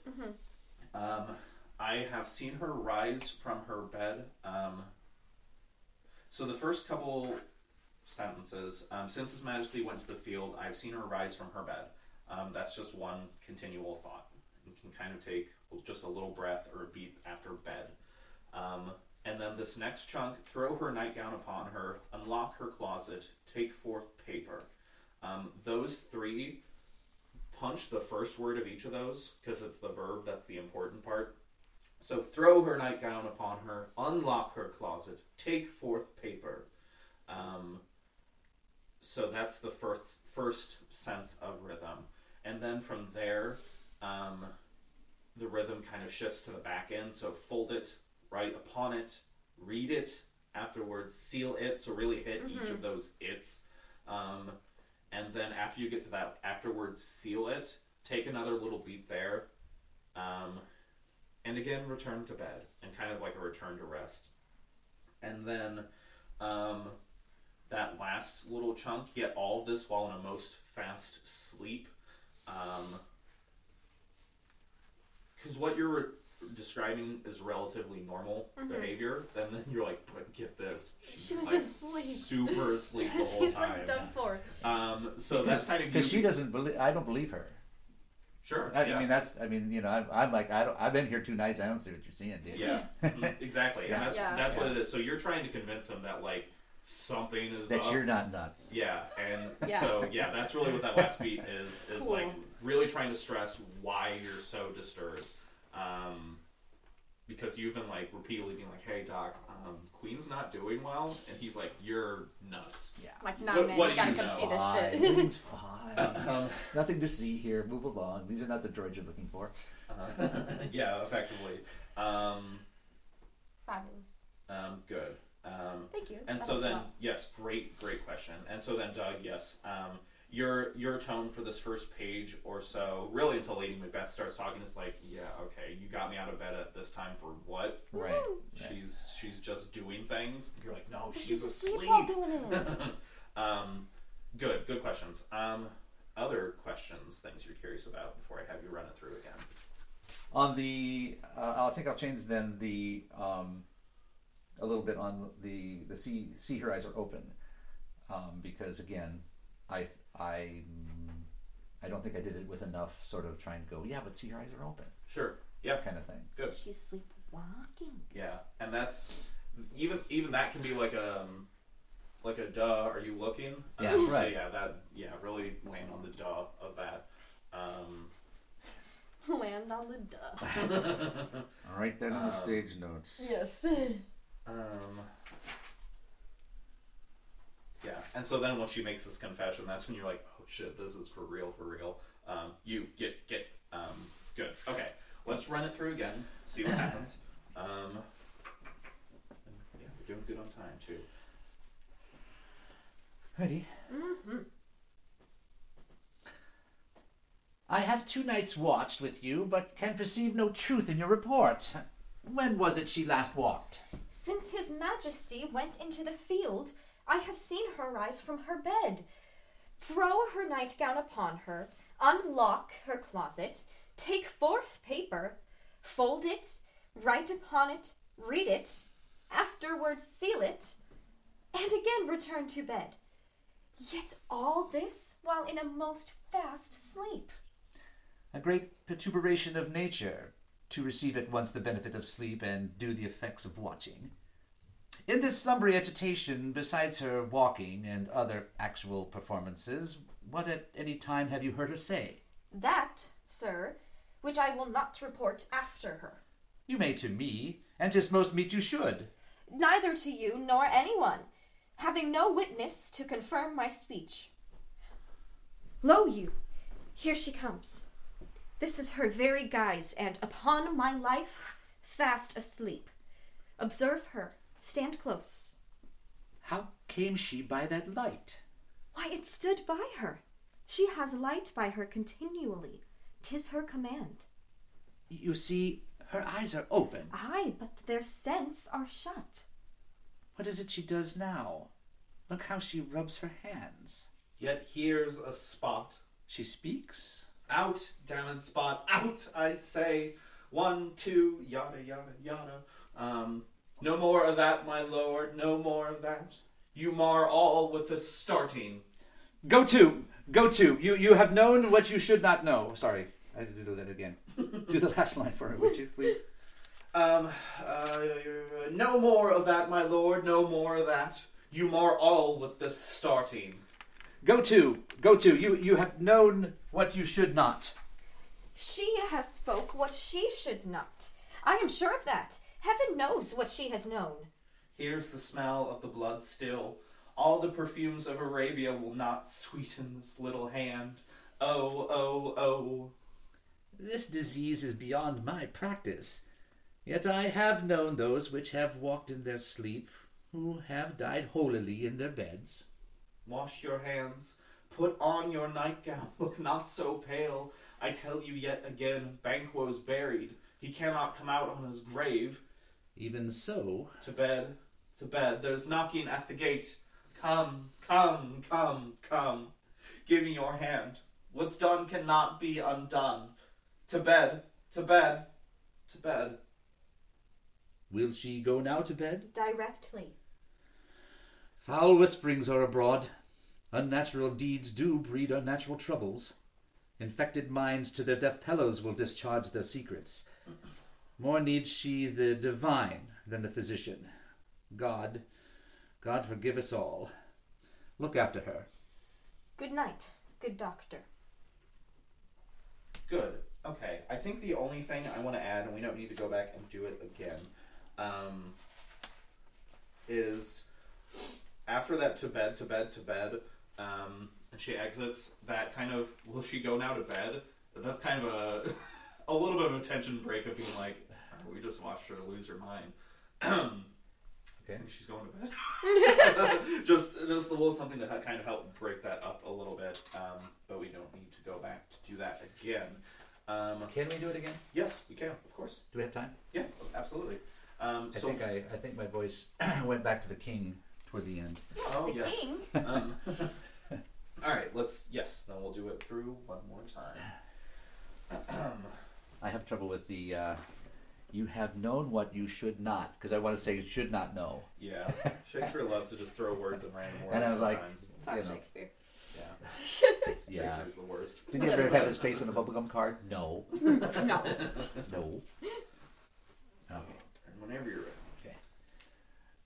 Um, I have seen her rise from her bed. Um, so the first couple sentences, um, since His Majesty went to the field, I've seen her rise from her bed. Um, that's just one continual thought. You can kind of take just a little breath or a beat after bed. Um, and then this next chunk, throw her nightgown upon her, unlock her closet, take forth paper. Um, those three punch the first word of each of those because it's the verb that's the important part. So throw her nightgown upon her, unlock her closet, take forth paper. Um, so that's the first first sense of rhythm, and then from there, um, the rhythm kind of shifts to the back end. So fold it, write upon it, read it afterwards, seal it. So really hit each of those its. Um, and then after you get to that afterwards seal it take another little beat there um, and again return to bed and kind of like a return to rest. And then um, that last little chunk yet all of this while in a most fast sleep because what you're re- describing is relatively normal behavior and then you're like but get this. She's She was like asleep. super asleep the whole She's time like done for. um, so that's kind of because she doesn't believe I don't believe her Sure. I, yeah. I mean that's I mean you know I'm, I'm like I don't I've been here two nights I don't see what you're seeing dude yeah. Mhm, exactly. Yeah. And that's Yeah. that's what it is. So you're trying to convince him that like something is That up. you're not nuts. Yeah, and Yeah. so yeah, that's really what that last beat is is Cool. like really trying to stress why you're so disturbed. Um, because you've been like repeatedly being like, "Hey, doc, um, Queen's not doing well," and he's like, "You're nuts." Yeah. Like, nah, What- man, what you gotta you come know? see this Fine. shit. Everything's fine. Um, Nothing to see here. Move along. These are not the droids you're looking for. uh, yeah, effectively. Um, Fabulous. um, good. Um, Thank you. And That so helps a then, lot. yes, great, great question. And so then, Doug, yes, um, your your tone for this first page or so, really until Lady Macbeth starts talking, is like, yeah, okay, you got me out of bed at this time for what? Right. She's she's just doing things. You're like, no, But she's, asleep asleep. while doing it. um, good, good questions. Um, other questions, things you're curious about before I have you run it through again. On the, uh, I think I'll change then the um, a little bit on the the see see her eyes are open um, because again, I I I don't think I did it with enough sort of trying to go yeah, but see her eyes are open Sure. Yep. kind of thing. Good. She's sleepwalking. Yeah, and that's even even that can be like a um, like a duh. Are you looking? Yeah, Um, So right. yeah, that yeah really laying on the duh of that. Um, Land on the duh. All right, then in Um, the stage notes. yes. um, yeah, and so then when she makes this confession, that's when you're like, oh shit, this is for real, for real. Um, you get get um, good. Okay, let's run it through again. See what happens. Um, yeah, we're doing good on time too. Ready? Mm-hmm. I have two nights watched with you, but can perceive no truth in your report. When was it she last walked? Since His Majesty went into the field, I have seen her rise from her bed, throw her nightgown upon her, unlock her closet, take forth paper, fold it, write upon it, read it, afterwards seal it, and again return to bed. Yet all this while in a most fast sleep. A great perturbation of nature, to receive at once the benefit of sleep and do the effects of watching. In this slumbery agitation, besides her walking and other actual performances, what at any time have you heard her say? That, sir, which I will not report after her. You may to me, and 'tis most meet you should. neither to you nor anyone, having no witness to confirm my speech. Lo you, here she comes. This is her very guise, and upon my life, fast asleep. Observe her, stand close. How came she by that light? Why, it stood by her. She has light by her continually. Tis her command. You see, her eyes are open. Ay, but their sense are shut. What is it she does now? Look how she rubs her hands. Yet here's a spot She speaks. Out, damn it, spot. Out, I say. One, two, yada, yada, yada. Um, no more of that, my lord. No more of that. You mar all with the starting. Go to, go to. You you have known what you should not know. Sorry, I had to do that again. do the last line for me, would you, please? Um, uh, no more of that, my lord. No more of that. You mar all with the starting. Go to, go to. You you have known what you should not. She has spoke what she should not. I am sure of that. Heaven knows what she has known. Here's the smell of the blood still. All the perfumes of Arabia will not sweeten this little hand. Oh, oh, oh. This disease is beyond my practice. Yet I have known those which have walked in their sleep, who have died holily in their beds. Wash your hands. Put on your nightgown. Look not so pale. I tell you yet again, Banquo's buried. He cannot come out on his grave. Even so, To bed, to bed. There's knocking at the gate. Come, come, come, come. Give me your hand. What's done cannot be undone. To bed, to bed, to bed. will she go now to bed? Directly. Foul whisperings are abroad. Unnatural deeds do breed unnatural troubles. Infected minds to their deaf pillows will discharge their secrets. More needs she the divine than the physician. God, God forgive us all. Look after her. Good night, good doctor. Good. Okay. I think the only thing I want to add, and we don't need to go back and do it again, um, is after that to bed, to bed, to bed, um, and she exits. That kind of will she go now to bed? That's kind of a a little bit of a tension break of being like, "Oh, we just watched her lose her mind. I Okay. think she's going to bed. just just a little something to ha- kind of help break that up a little bit, um, but we don't need to go back to do that again. Um, Can we do it again? yes, we can, of course. Do we have time? Yeah, absolutely. Um, I so, think I, I think my voice went back to the king toward the end. oh the yes. king. Um, all right, let's yes. Then we'll do it through one more time. I have trouble with the uh, you have known what you should not because I want to say you should not know. Yeah, Shakespeare loves to just throw words in random words. And I was like, sometimes. Fuck You know. Shakespeare. yeah, Yeah. Shakespeare's the worst. Did you ever have his face on a bubblegum card? No. No. No. Okay. And whenever you're ready. Okay.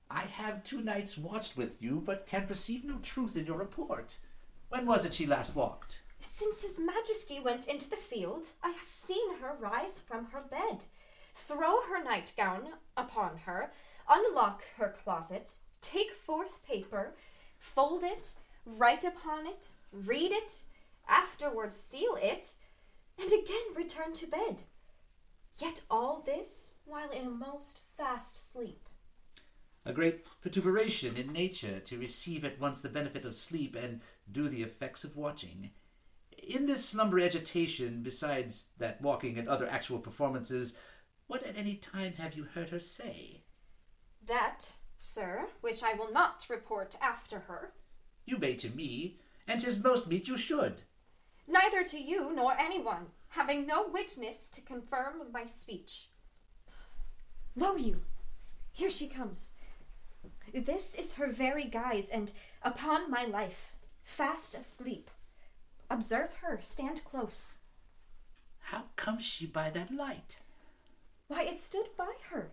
I have two nights watched with you, but can perceive no truth in your report. When was it she last walked? Since His Majesty went into the field, I have seen her rise from her bed, throw her nightgown upon her, unlock her closet, take forth paper, fold it, write upon it, read it, afterwards seal it, and again return to bed. Yet all this while in a most fast sleep. A great perturbation in nature to receive at once the benefit of sleep and do the effects of watching. In this slumber agitation, besides that walking and other actual performances, what at any time have you heard her say? That, sir, which I will not report after her, You may to me, and 'tis most meet you should. neither to you nor anyone, having no witness to confirm my speech. Lo you, here she comes. This is her very guise, and upon my life, fast asleep. Observe her, stand close. How comes she by that light? Why, it stood by her.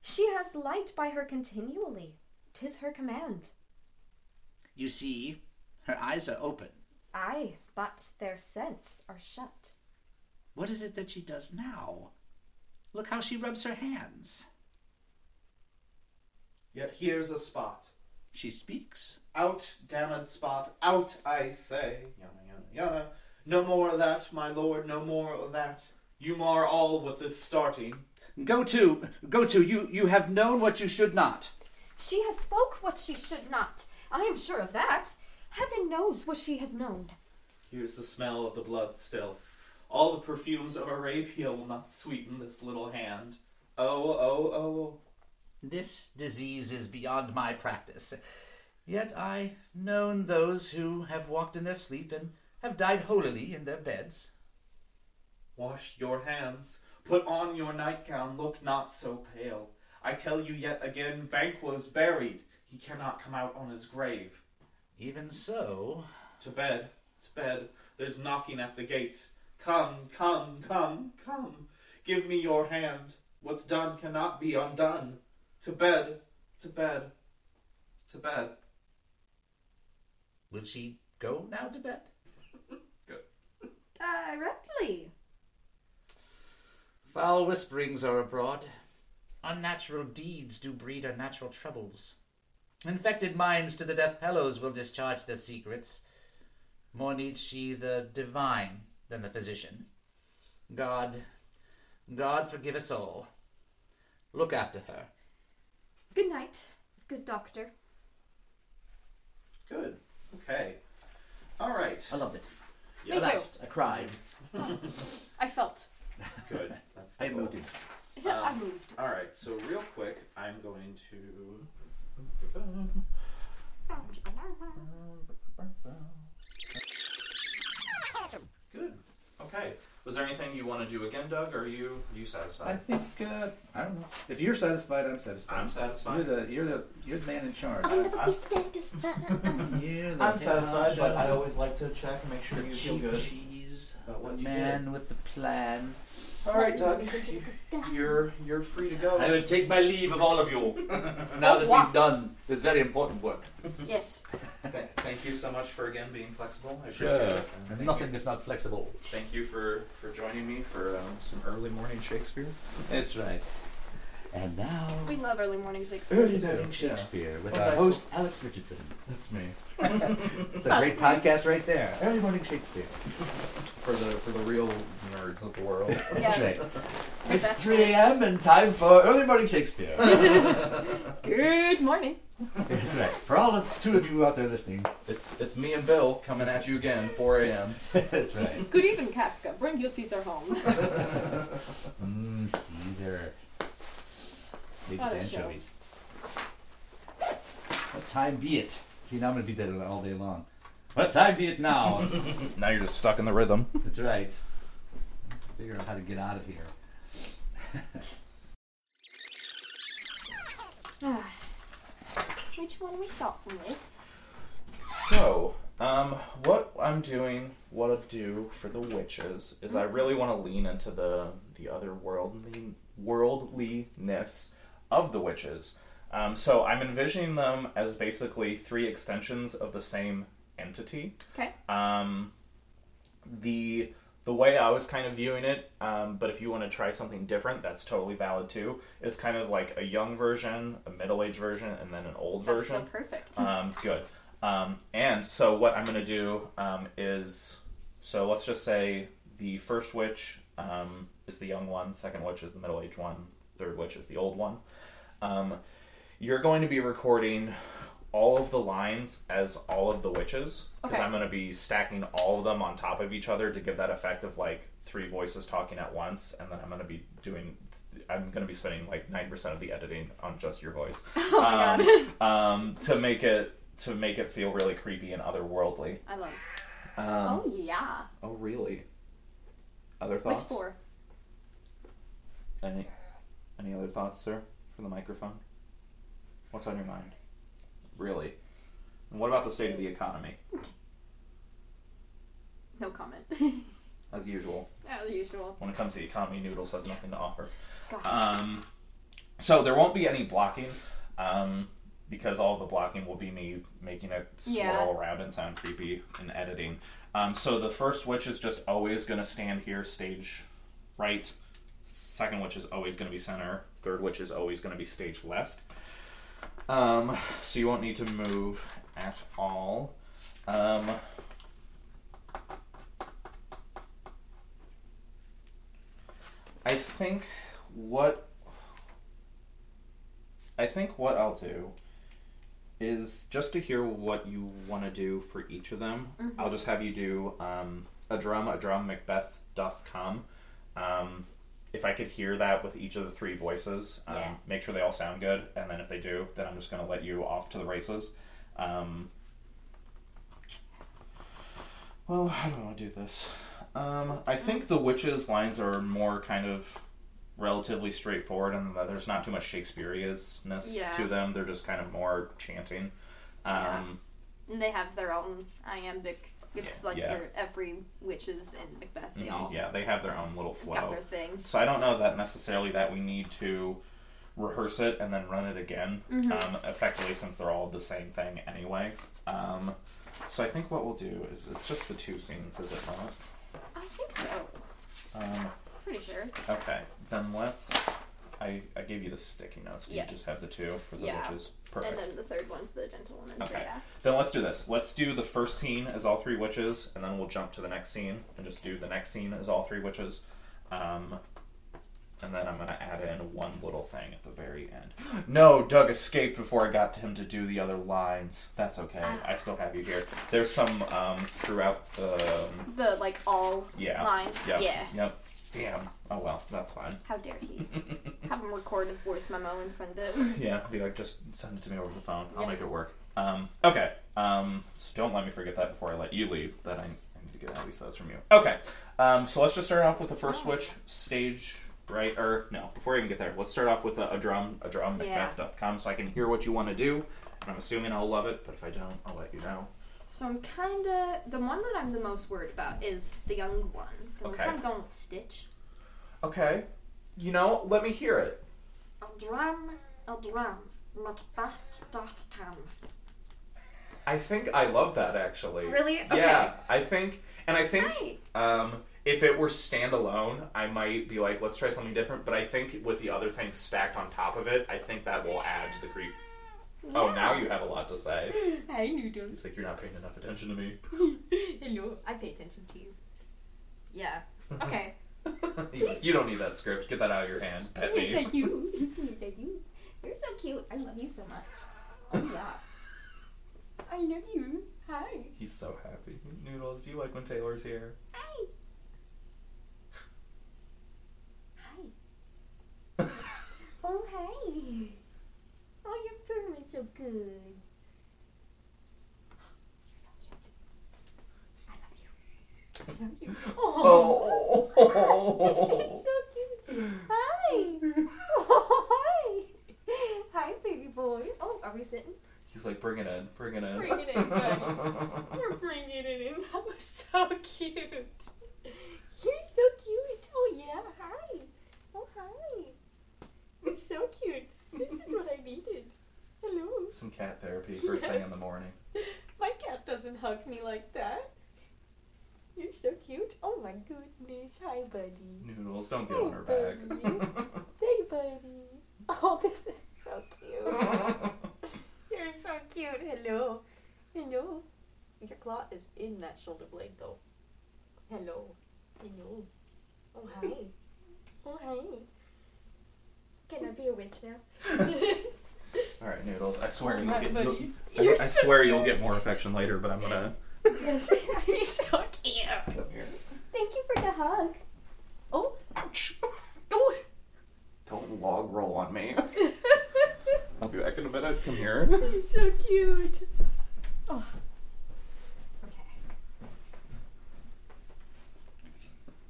She has light by her continually. Tis her command. You see, her eyes are open. Aye, but their sense are shut. What is it that she does now? Look how she rubs her hands. Yet here's a spot. She speaks. Out, damned spot, out, I say. Yana, yana, yana. No more of that, my lord, no more of that. You mar all with this starting. Go to, go to, you, you have known what you should not. She has spoke what she should not. I am sure of that. Heaven knows what she has known. Here's the smell of the blood still. All the perfumes of Arabia will not sweeten this little hand. Oh, oh, oh. This disease is beyond my practice. Yet I known those who have walked in their sleep and have died holily in their beds. Wash your hands. Put on your nightgown. Look not so pale. I tell you yet again, Banquo's buried. He cannot come out on his grave. Even so, To bed, to bed. There's knocking at the gate. Come, come, come, come. Give me your hand. What's done cannot be undone. To bed, to bed, to bed. Would she go now to bed? Go Directly. Foul whisperings are abroad. Unnatural deeds do breed unnatural troubles. Infected minds to the death bellows will discharge their secrets. More needs she the divine than the physician. God, God forgive us all. Look after her. Good night, good doctor. Good. Okay. All right. I loved it. Me I too. laughed. I cried. I felt. Good. That's the I goal. moved. I Um, moved. All right. So real quick, I'm going to. Good. Okay. Was there anything you want to do again, Doug? Or are you are you satisfied? I satisfied? think uh, I don't know. If you're satisfied, I'm satisfied. I'm satisfied. You're the you're the you're the man in charge. I'll never I- be satisfied. You're the I'm satisfied, but I always always like to check and make sure you feel good. cheese, about what the you man with the plan. All right, Doug. You're you're free to go. I will take my leave of all of you now that we've done this very important work. Yes. Th- thank you so much for again being flexible. I Sure. it. And thank Nothing You, if not flexible. thank you for for joining me for um, some early morning Shakespeare. That's right. And now, We love early morning Shakespeare. Early Morning Shakespeare with Well, our host, Alex Richardson. That's me. It's a great podcast right there. Early Morning Shakespeare. For the for the real nerds of the world. Yes. That's right. It's best 3 a.m. and time for Early Morning Shakespeare. Good morning. That's right. For all of two of you out there listening, It's it's me and Bill coming at you again, 4 a.m. that's right. Good evening, Casca. Bring your Caesar home. Mmm, Caesar. Maybe What a anchovies. What time be it? See, now I'm going to be that all day long. What time be it now? Now you're just stuck in the rhythm. that's right. Figure out how to get out of here. Which one we starting with? So, um, what I'm doing, what I do for the witches is I really want to lean into the the other worldly worldliness of the witches. Um, so I'm envisioning them as basically three extensions of the same entity. Okay. Um, the the way I was kind of viewing it, um, but if you want to try something different, that's totally valid too. Is kind of like a young version, a middle aged version, and then an old That's version. so perfect. Um, good. Um, and so what I'm going to do um, is, so let's just say the first witch um, is the young one, second witch is the middle-aged one, third witch is the old one. Um, you're going to be recording all of the lines as all of the witches because Okay. I'm going to be stacking all of them on top of each other to give that effect of like three voices talking at once, and then I'm going to be doing. I'm going to be spending like 90% of the editing on just your voice oh my um, god. um, to make it to make it feel really creepy and otherworldly. I love. Um, oh yeah. oh, really? Other Which thoughts? four? Any any other thoughts, sir, for the microphone? What's on your mind? Really? And what about the state of the economy, No comment. as usual? As usual. When it comes to the economy, Noodles has nothing to offer. Gosh. Um, so there won't be any blocking, um, because all the blocking will be me making it swirl Yeah. around and sound creepy in editing. Um, so the first witch is just always going to stand here, stage right. Second witch is always going to be center. Third witch is always going to be stage left. Um, so you won't need to move at all. Um, I think what I think what I'll do is just to hear what you want to do for each of them. I'll just have you do um, a drum, a drum, Macbeth doth come. Um, if I could hear that with each of the three voices, um, Yeah. make sure they all sound good, and then if they do, then I'm just going to let you off to the races. Um, well, how do I want to do this? Um, I think the witches' lines are more kind of relatively straightforward, and there's not too much Shakespeareanness Yeah. to them. They're just kind of more chanting. Um, Yeah. And they have their own iambic. It's Yeah, like yeah. their every witches in Macbeth. They mhm, all Yeah, they have their own little flow. got their thing. So I don't know that necessarily that we need to rehearse it and then run it again, Mm-hmm. um, effectively since they're all the same thing anyway. Um, so I think what we'll do is it's just the two scenes, is it not? I think so. Um, Pretty sure. okay, then let's. I, I gave you the sticky notes. Do Yes. you just have the two for the Yeah. witches? Perfect. And then the third one's the gentlewoman. So Okay. yeah. Then let's do this. Let's do the first scene as all three witches, and then we'll jump to the next scene and just do the next scene as all three witches. Um, and then I'm gonna add in one little thing at the very end. No, Doug escaped before I got to him to do the other lines. That's okay. I still have you here. There's some um, throughout the The like all yeah lines. Yep. Yeah. Yep. Damn. Oh well, that's fine. How dare he? Have him record a voice memo and send it. Yeah, be like, just send it to me over the phone. I'll make it work. Um, okay. Um, so don't let me forget that before I let you leave. That I, I need to get at least those from you. Okay. Um, so let's just start off with the first switch stage, right? Or no, before I even get there, let's start off with a, a drum, a drum, Yeah. Macbeth doth come, so I can hear what you want to do. And I'm assuming I'll love it, but if I don't, I'll let you know. So I'm kinda the one that I'm the most worried about is the young one. I'm kind of going with Stitch. Okay. You know, let me hear it. A drum, a drum, Macbeth doth come. I think I love that actually. Really? Okay. Yeah, I think, and I think um, if it were standalone, I might be like, let's try something different. But I think with the other things stacked on top of it, I think that will add to the creep. Oh, now you have a lot to say. Hi, Noodles. He's like, you're not paying enough attention to me. Hello. I pay attention to you. Yeah. Okay. He's like, you don't need that script. Get that out of your hand. Pet I me. Yes, I do. You're so cute. I love you so much. Oh, yeah. I love you. Hi. He's so happy. Noodles, do you like when Taylor's here? Hi. Hi. Oh, hey. Oh, you're purring so good. You're so cute. I love you. I love you. Oh. Oh. This is so cute. Hi. Oh, hi. Hi, baby boy. Oh, are we sitting? He's like, bring it in, bring it in. Bring it in, buddy. We're bringing it in. That was so cute. You're so cute. Oh, yeah. Hi. Oh, hi. You're so cute. This is what I needed. Hello. Some cat therapy first thing in the Yes. morning. My cat doesn't hug me like that. You're so cute. Oh, my goodness. Hi, buddy. Noodles, don't get on her back. Hey, buddy. Oh, this is so cute. You're so cute. Hello. Hello. Your claw is in that shoulder blade, though. Hello. Hello. Oh, hi. Oh, hi. Can I be a witch now? All right, Noodles. I swear you'll get. You'll, You're I so swear you'll get more affection later, but I'm gonna. yes. You're so cute. Come here. Thank you for the hug. Oh. Ouch! Oh. Don't log roll on me. I'll be back in a minute. Come here. He's so cute. Oh. Okay.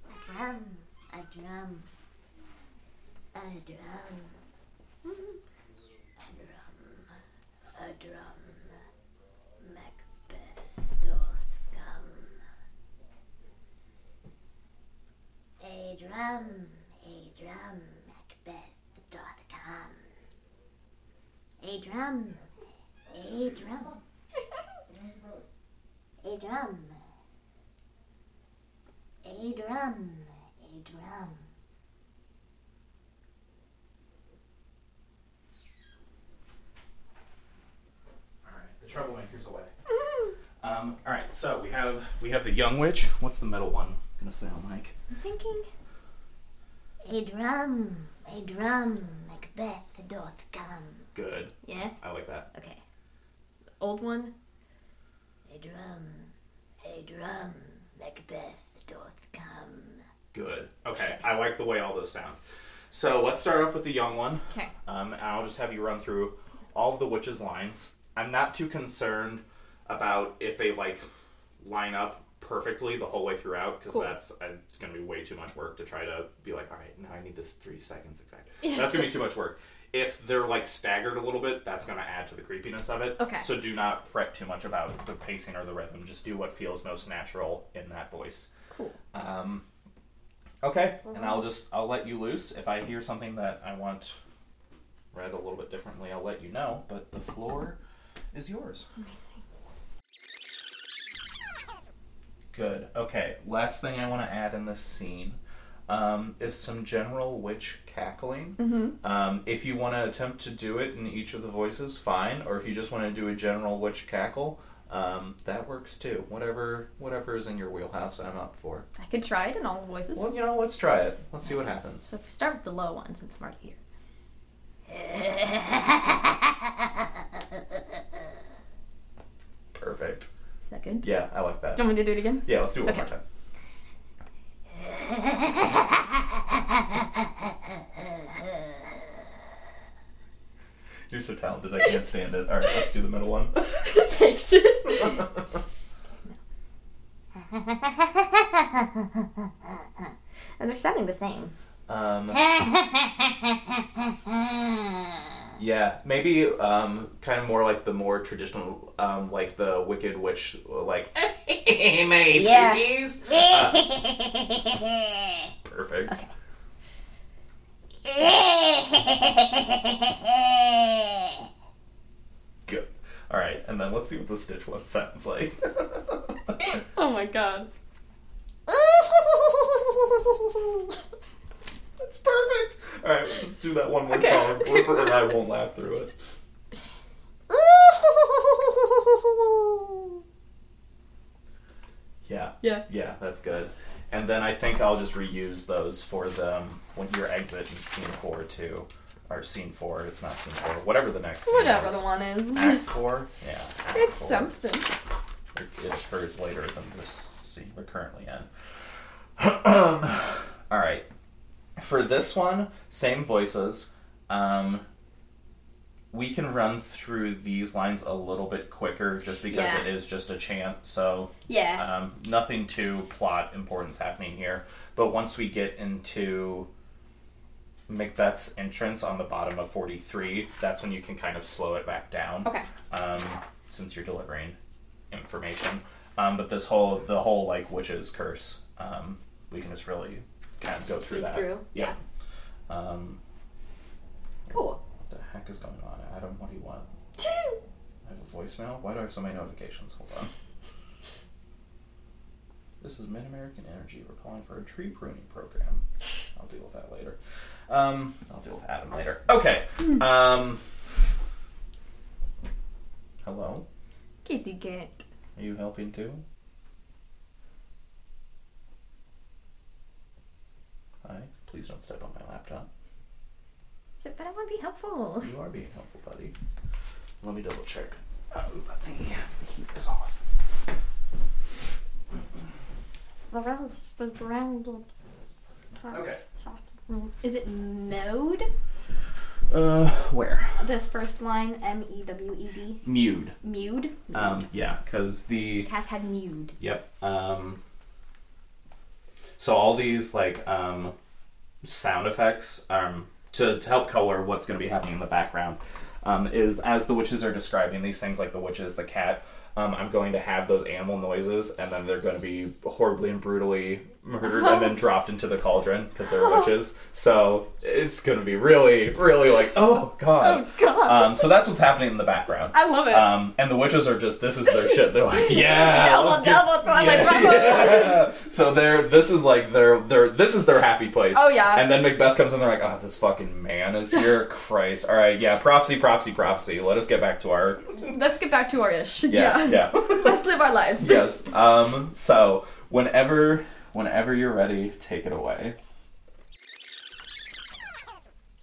A drum, a drum, a drum, a drum, a drum. Macbeth doth come. A drum, a drum, Macbeth doth come. A drum, a drum, a drum. A drum, a drum. All right, the troublemaker's away. Um, all right, so we have we have the young witch. What's the middle one gonna sound like? I'm thinking. A drum, a drum, Macbeth doth come. Good. Yeah. I like that. Okay. Old one. A drum, a drum, Macbeth doth come. Good. Okay, I like the way all those sound. So let's start off with the young one. Okay. Um, and I'll just have you run through all of the witch's lines. I'm not too concerned about if they like line up perfectly the whole way throughout because Cool. that's uh, going to be way too much work to try to be like, all right, now I need this three seconds exactly. Yes. That's going to be too much work. If they're like staggered a little bit, that's going to add to the creepiness of it. Okay. So do not fret too much about the pacing or the rhythm. Just do what feels most natural in that voice. Cool. Um, okay, and I'll just I'll let you loose. If I hear something that I want read a little bit differently, I'll let you know. But the floor is yours. Amazing. Good. Okay. Last thing I want to add in this scene um, is some general witch cackling. Mm-hmm. Um, if you want to attempt to do it in each of the voices, fine. Or if you just want to do a general witch cackle, um, that works too. Whatever whatever is in your wheelhouse, I'm up for. I could try it in all the voices. Well, you know, let's try it. Let's see what happens. So if we start with the low one, since I'm already here. Perfect. Is that good? Yeah, I like that. Do you want me to do it again? Yeah, let's do it one Okay. more time. You're so talented, I can't stand it. All right, let's do the middle one. Thanks. and they're sounding the same. Um, yeah, maybe um, kind of more like the more traditional, um, like the Wicked Witch, like my Yeah. pretties. Uh, perfect. Okay. Good. All right, and then let's see what the Stitch one sounds like. Oh my god. That's perfect. All right, let's just do that one more Okay. time, or, and I won't laugh through it. Yeah. Yeah. Yeah, that's good. And then I think I'll just reuse those for the when your exit in scene four too, or scene four. It's not scene four. Whatever the next. scene Whatever the one is. Act four. Yeah. Act It's four. something. It occurs later than this scene we're currently in. um, all right. For this one, same voices. Um, we can run through these lines a little bit quicker just because Yeah. it is just a chant. So Yeah. um, nothing too plot importance happening here. But once we get into Macbeth's entrance on the bottom of 43, that's when you can kind of slow it back down Okay. um, since you're delivering information. Um, but this whole the whole like witch's curse, um, we can just really kind of go through that. through, Yeah. Um, Cool. what the heck is going on, Adam? What do you want? I have a voicemail. Why do I have so many notifications? Hold on. This is MidAmerican Energy. We're calling for a tree pruning program. I'll deal with that later. Um, I'll deal with Adam later. Okay. Um, hello. Kitty cat. Are you helping too? Hi. Please don't step on my laptop. So, but I want to be helpful. You are being helpful, buddy. Let me double check. Oh, but the heat is off. The rest, the branded. Okay. Is it mode? Uh, where? This first line, M E W E D. Mewed. Mewed? Um, yeah, because the Cat had mewed. Yep. Um, so all these like um, sound effects um, to, to help color what's going to be happening in the background um, is as the witches are describing these things, like the witches, the cat. Um, I'm going to have those animal noises, and then they're going to be horribly and brutally murdered, and then dropped into the cauldron because they're witches. So it's going to be really, really like, oh god. Oh, God. Um, so that's what's happening in the background. I love it. Um, and the witches are just this is their shit. They're like, yeah, double, get- double, Twilight yeah. Yeah. So they're this is like their their this is their happy place. Oh, yeah. And then Macbeth comes in. They're like, oh, this fucking man is here. Christ. All right, yeah, prophecy, prophecy, prophecy. Let us get back to our Let's get back to our ish. yeah yeah. Let's live our lives. yes. Um. So whenever whenever you're ready, take it away.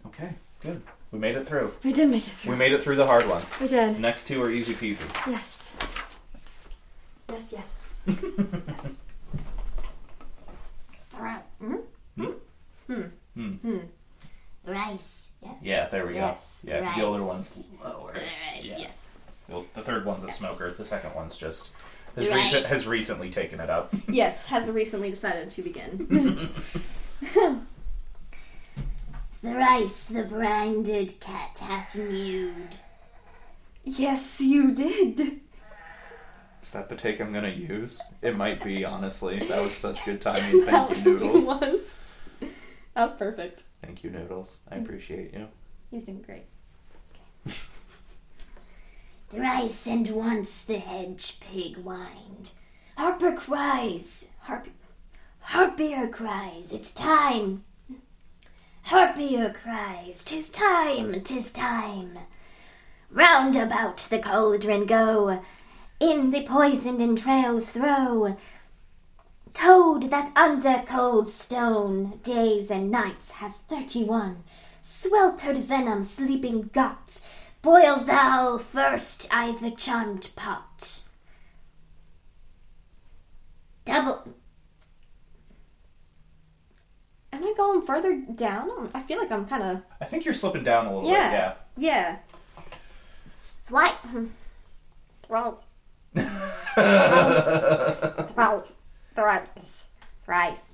Okay. Good. We made it through. We did make it through. We made it through the hard one. We did. Next two are easy peasy. Yes. Yes, yes. yes. Right. Hmm? Hmm. Hmm. Rice. Yes. Yeah, there we go. Yes. go. Yeah, because the older rice. one's lower. Rice. Yeah. Yes. Well, the third one's a Yes. smoker. The second one's just has, Rice. recent, has recently taken it up. Yes, has recently decided to begin. Thrice the branded cat hath mewed. yes, you did. Is that the take I'm gonna use? It might be, honestly. That was such good timing. Thank you, Noodles. was. That was perfect. Thank you, Noodles. I appreciate you. He's doing great. Thrice and once the hedge pig whined. Harper cries. Harp- Harpier cries. It's time. Harpier cries. Tis time. Tis time. Round about the cauldron go. In the poisoned entrails throw. Toad that under cold stone days and nights has thirty one. Sweltered venom sleeping got. Boil thou first I the charmed pot. Double. Am I going further down? I feel like I'm kind of. I think you're slipping down a little bit. Yeah. Yeah. What? Throat. bit. Throat. Thrice. Thrice.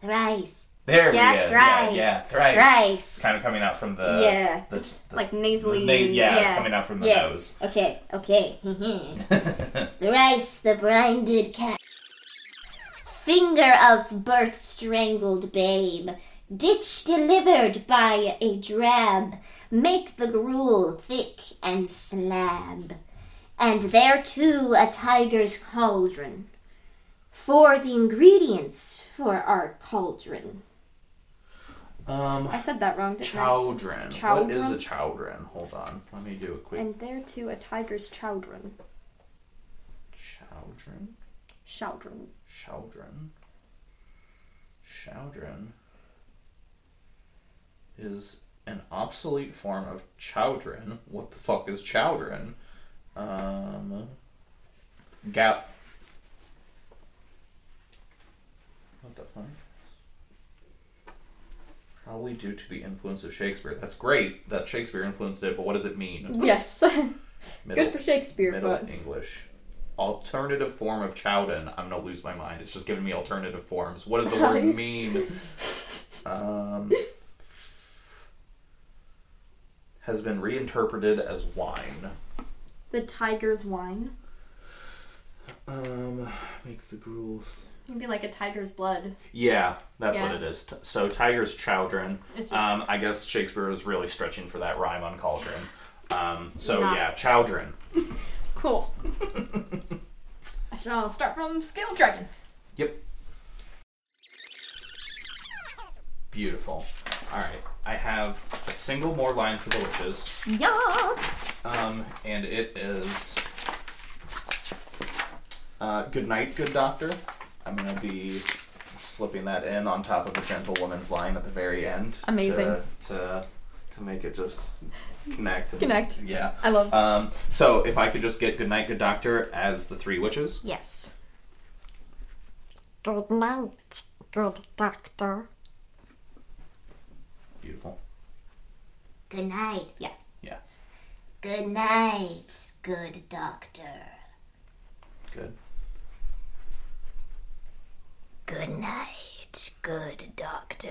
Thrice. There Yeah, we go. thrice. Yeah, yeah, thrice. Thrice. Kind of coming out from the yeah. the, the- like nasally. the na- yeah, it's coming out from the Yeah. nose. Okay, okay. Thrice the branded cat. Finger of birth strangled babe. ditch delivered by a drab, make the gruel thick and slab, and there too a tiger's cauldron, for the ingredients for our cauldron. Um, I said that wrong, didn't. What is a chowdron? Hold on. Let me do a quick And there too a tiger's chowdron. chowdron. Chowdron. Chowdron. Chowdron is an obsolete form of chowdron. What the fuck is chowdron? Um, gap. What the fuck? Probably due to the influence of Shakespeare. That's great that Shakespeare influenced it, but what does it mean? Yes. Middle- Good for Shakespeare, Middle but English. Alternative form of chowden. I'm gonna lose my mind. It's just giving me alternative forms. What does the word mean? Um, has been reinterpreted as wine. the tiger's wine. Um, make the gruel. Maybe like a tiger's blood. Yeah, that's Yeah. what it is. So tiger's just Um, I guess Shakespeare was really stretching for that rhyme on cauldron. Um, so Nah. yeah, chowdron. cool. I shall start from Scale Dragon. Yep. Beautiful. All right, I have a single more line for the witches. Yeah. Um, and it is uh, Good night, good doctor. I'm going to be slipping that in on top of the gentlewoman's line at the very end. Amazing. To, to, to make it just connect. and- Connect. Yeah. I love. Um, so if I could just get Good night, good doctor as the three witches. yes. Good night, good doctor. Beautiful. Good night. Yeah. Yeah. Good night, good doctor. Good. Good night, good doctor.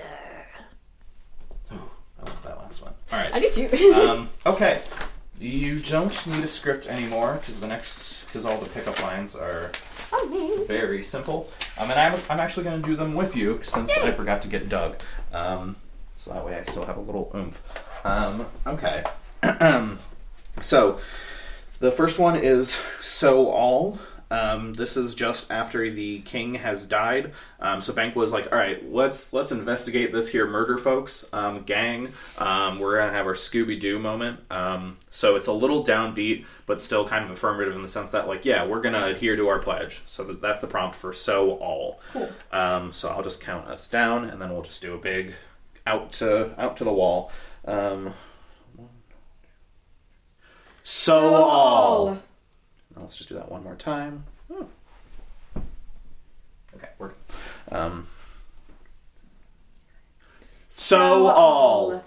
Oh, I love that last one. All right. I do too. um, okay. You don't need a script anymore because the next, because all the pickup lines are Amazing. very simple. Um, and I'm, I'm actually going to do them with you since I forgot to get Doug. Um, so that way I still have a little oomph. Um, okay. so the first one is So All. Um, this is just after the king has died. Um, so Banquo was like, "All right, let's let's investigate this here murder, folks. Um, gang. Um, we're gonna have our Scooby Doo moment. Um, so it's a little downbeat, but still kind of affirmative in the sense that, like, yeah, we're gonna adhere to our pledge. So that's the prompt for So All. Cool. Um, so I'll just count us down, and then we'll just do a big out to out to the wall. Um, so all. Now let's just do that one more time. Hmm. Okay, we're um. So, all.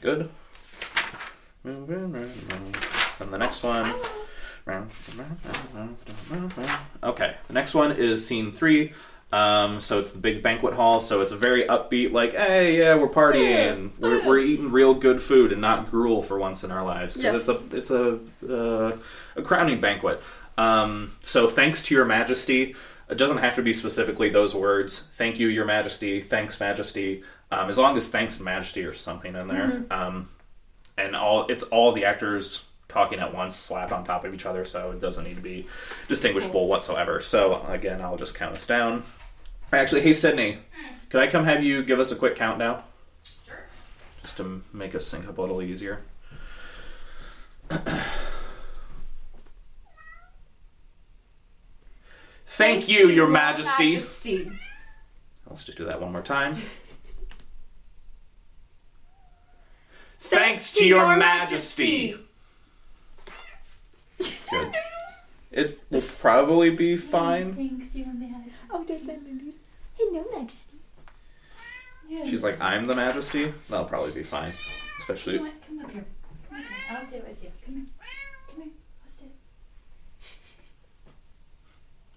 Good. And the next one. Okay, the next one is scene three. Um, so it's the big banquet hall. So it's a very upbeat, like, hey, yeah, we're partying, Yeah, we're, we're eating real good food and not gruel for once in our lives because Yes. it's a it's a uh, a crowning banquet. Um, so thanks to your Majesty. It doesn't have to be specifically those words. Thank you, Your Majesty. Thanks, Majesty. Um, as long as thanks and Majesty or something in there. Um, and all it's all the actors talking at once, slapped on top of each other, so it doesn't need to be distinguishable whatsoever. So again, I'll just count us down. Actually, hey Sydney, hmm. could I come have you give us a quick countdown? Sure. Just to make us sync up a little easier. Thank you, Your Majesty. Majesty. Let's just do that one more time. Thanks to Your Majesty. Good. It will probably be fine. Thanks, Your Majesty. Oh, does that mean Hello, Majesty. She's like, I'm the Majesty. That'll probably be fine. Especially. Come up here. Come up here. I'll stay with you. Come here. Come here. I'll stay.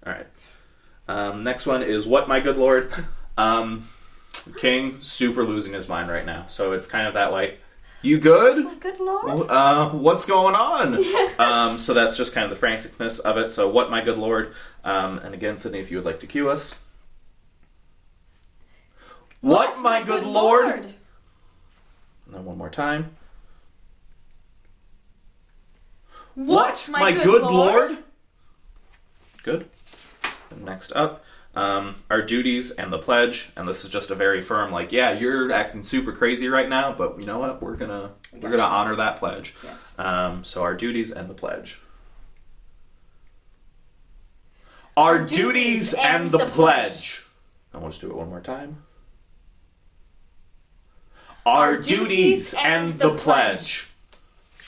All right. Um, next one is what, my good lord. Um, King super losing his mind right now. So it's kind of that like, you good? My good lord. Uh, what's going on? um, so that's just kind of the franticness of it. So what, my good lord? Um, and again, Sydney, if you would like to cue us. What, my, good, lord? And then one more time. What, my, good, lord? Good. And next up, um, our duties and the pledge, and this is just a very firm, like, yeah, you're acting super crazy right now, but you know what? We're gonna we're gonna honor that pledge. Yes. Um, so our duties and the pledge. Our, duties, and, the, pledge. And we'll just do it one more time. Our, duties, and, the pledge.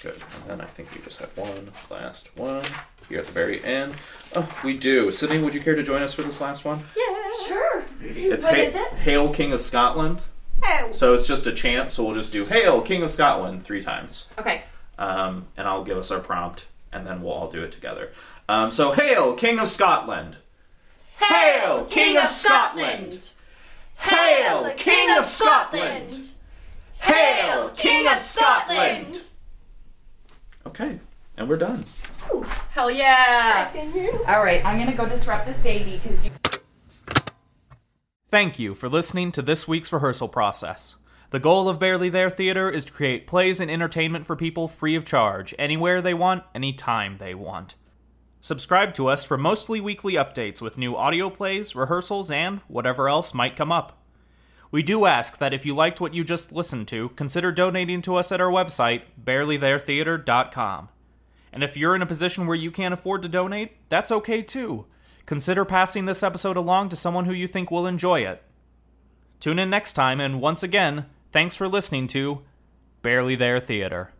Good. And then I think we just have one last one here at the very end. Oh, we do. Sydney, would you care to join us for this last one? Yeah. Sure. It's What Ha- is it? Hail King of Scotland. Oh. So it's just a chant, so we'll just do Hail King of Scotland three times. Okay. Um, and I'll give us our prompt, and then we'll all do it together. Um, so, Hail King of Scotland! Hail King of Scotland! Hail King of Scotland! Hail King of Scotland! Okay, and we're done. Hell yeah. All right, I'm gonna go disrupt this baby because you. Thank you for listening to this week's rehearsal process. The goal of Barely There Theater is to create plays and entertainment for people free of charge, anywhere they want, anytime they want. Subscribe to us for mostly weekly updates with new audio plays, rehearsals, and whatever else might come up. We do ask that if you liked what you just listened to, consider donating to us at our website, barelytheretheater.com. And if you're in a position where you can't afford to donate, that's okay too. Consider passing this episode along to someone who you think will enjoy it. Tune in next time, and once again, thanks for listening to Barely There Theater.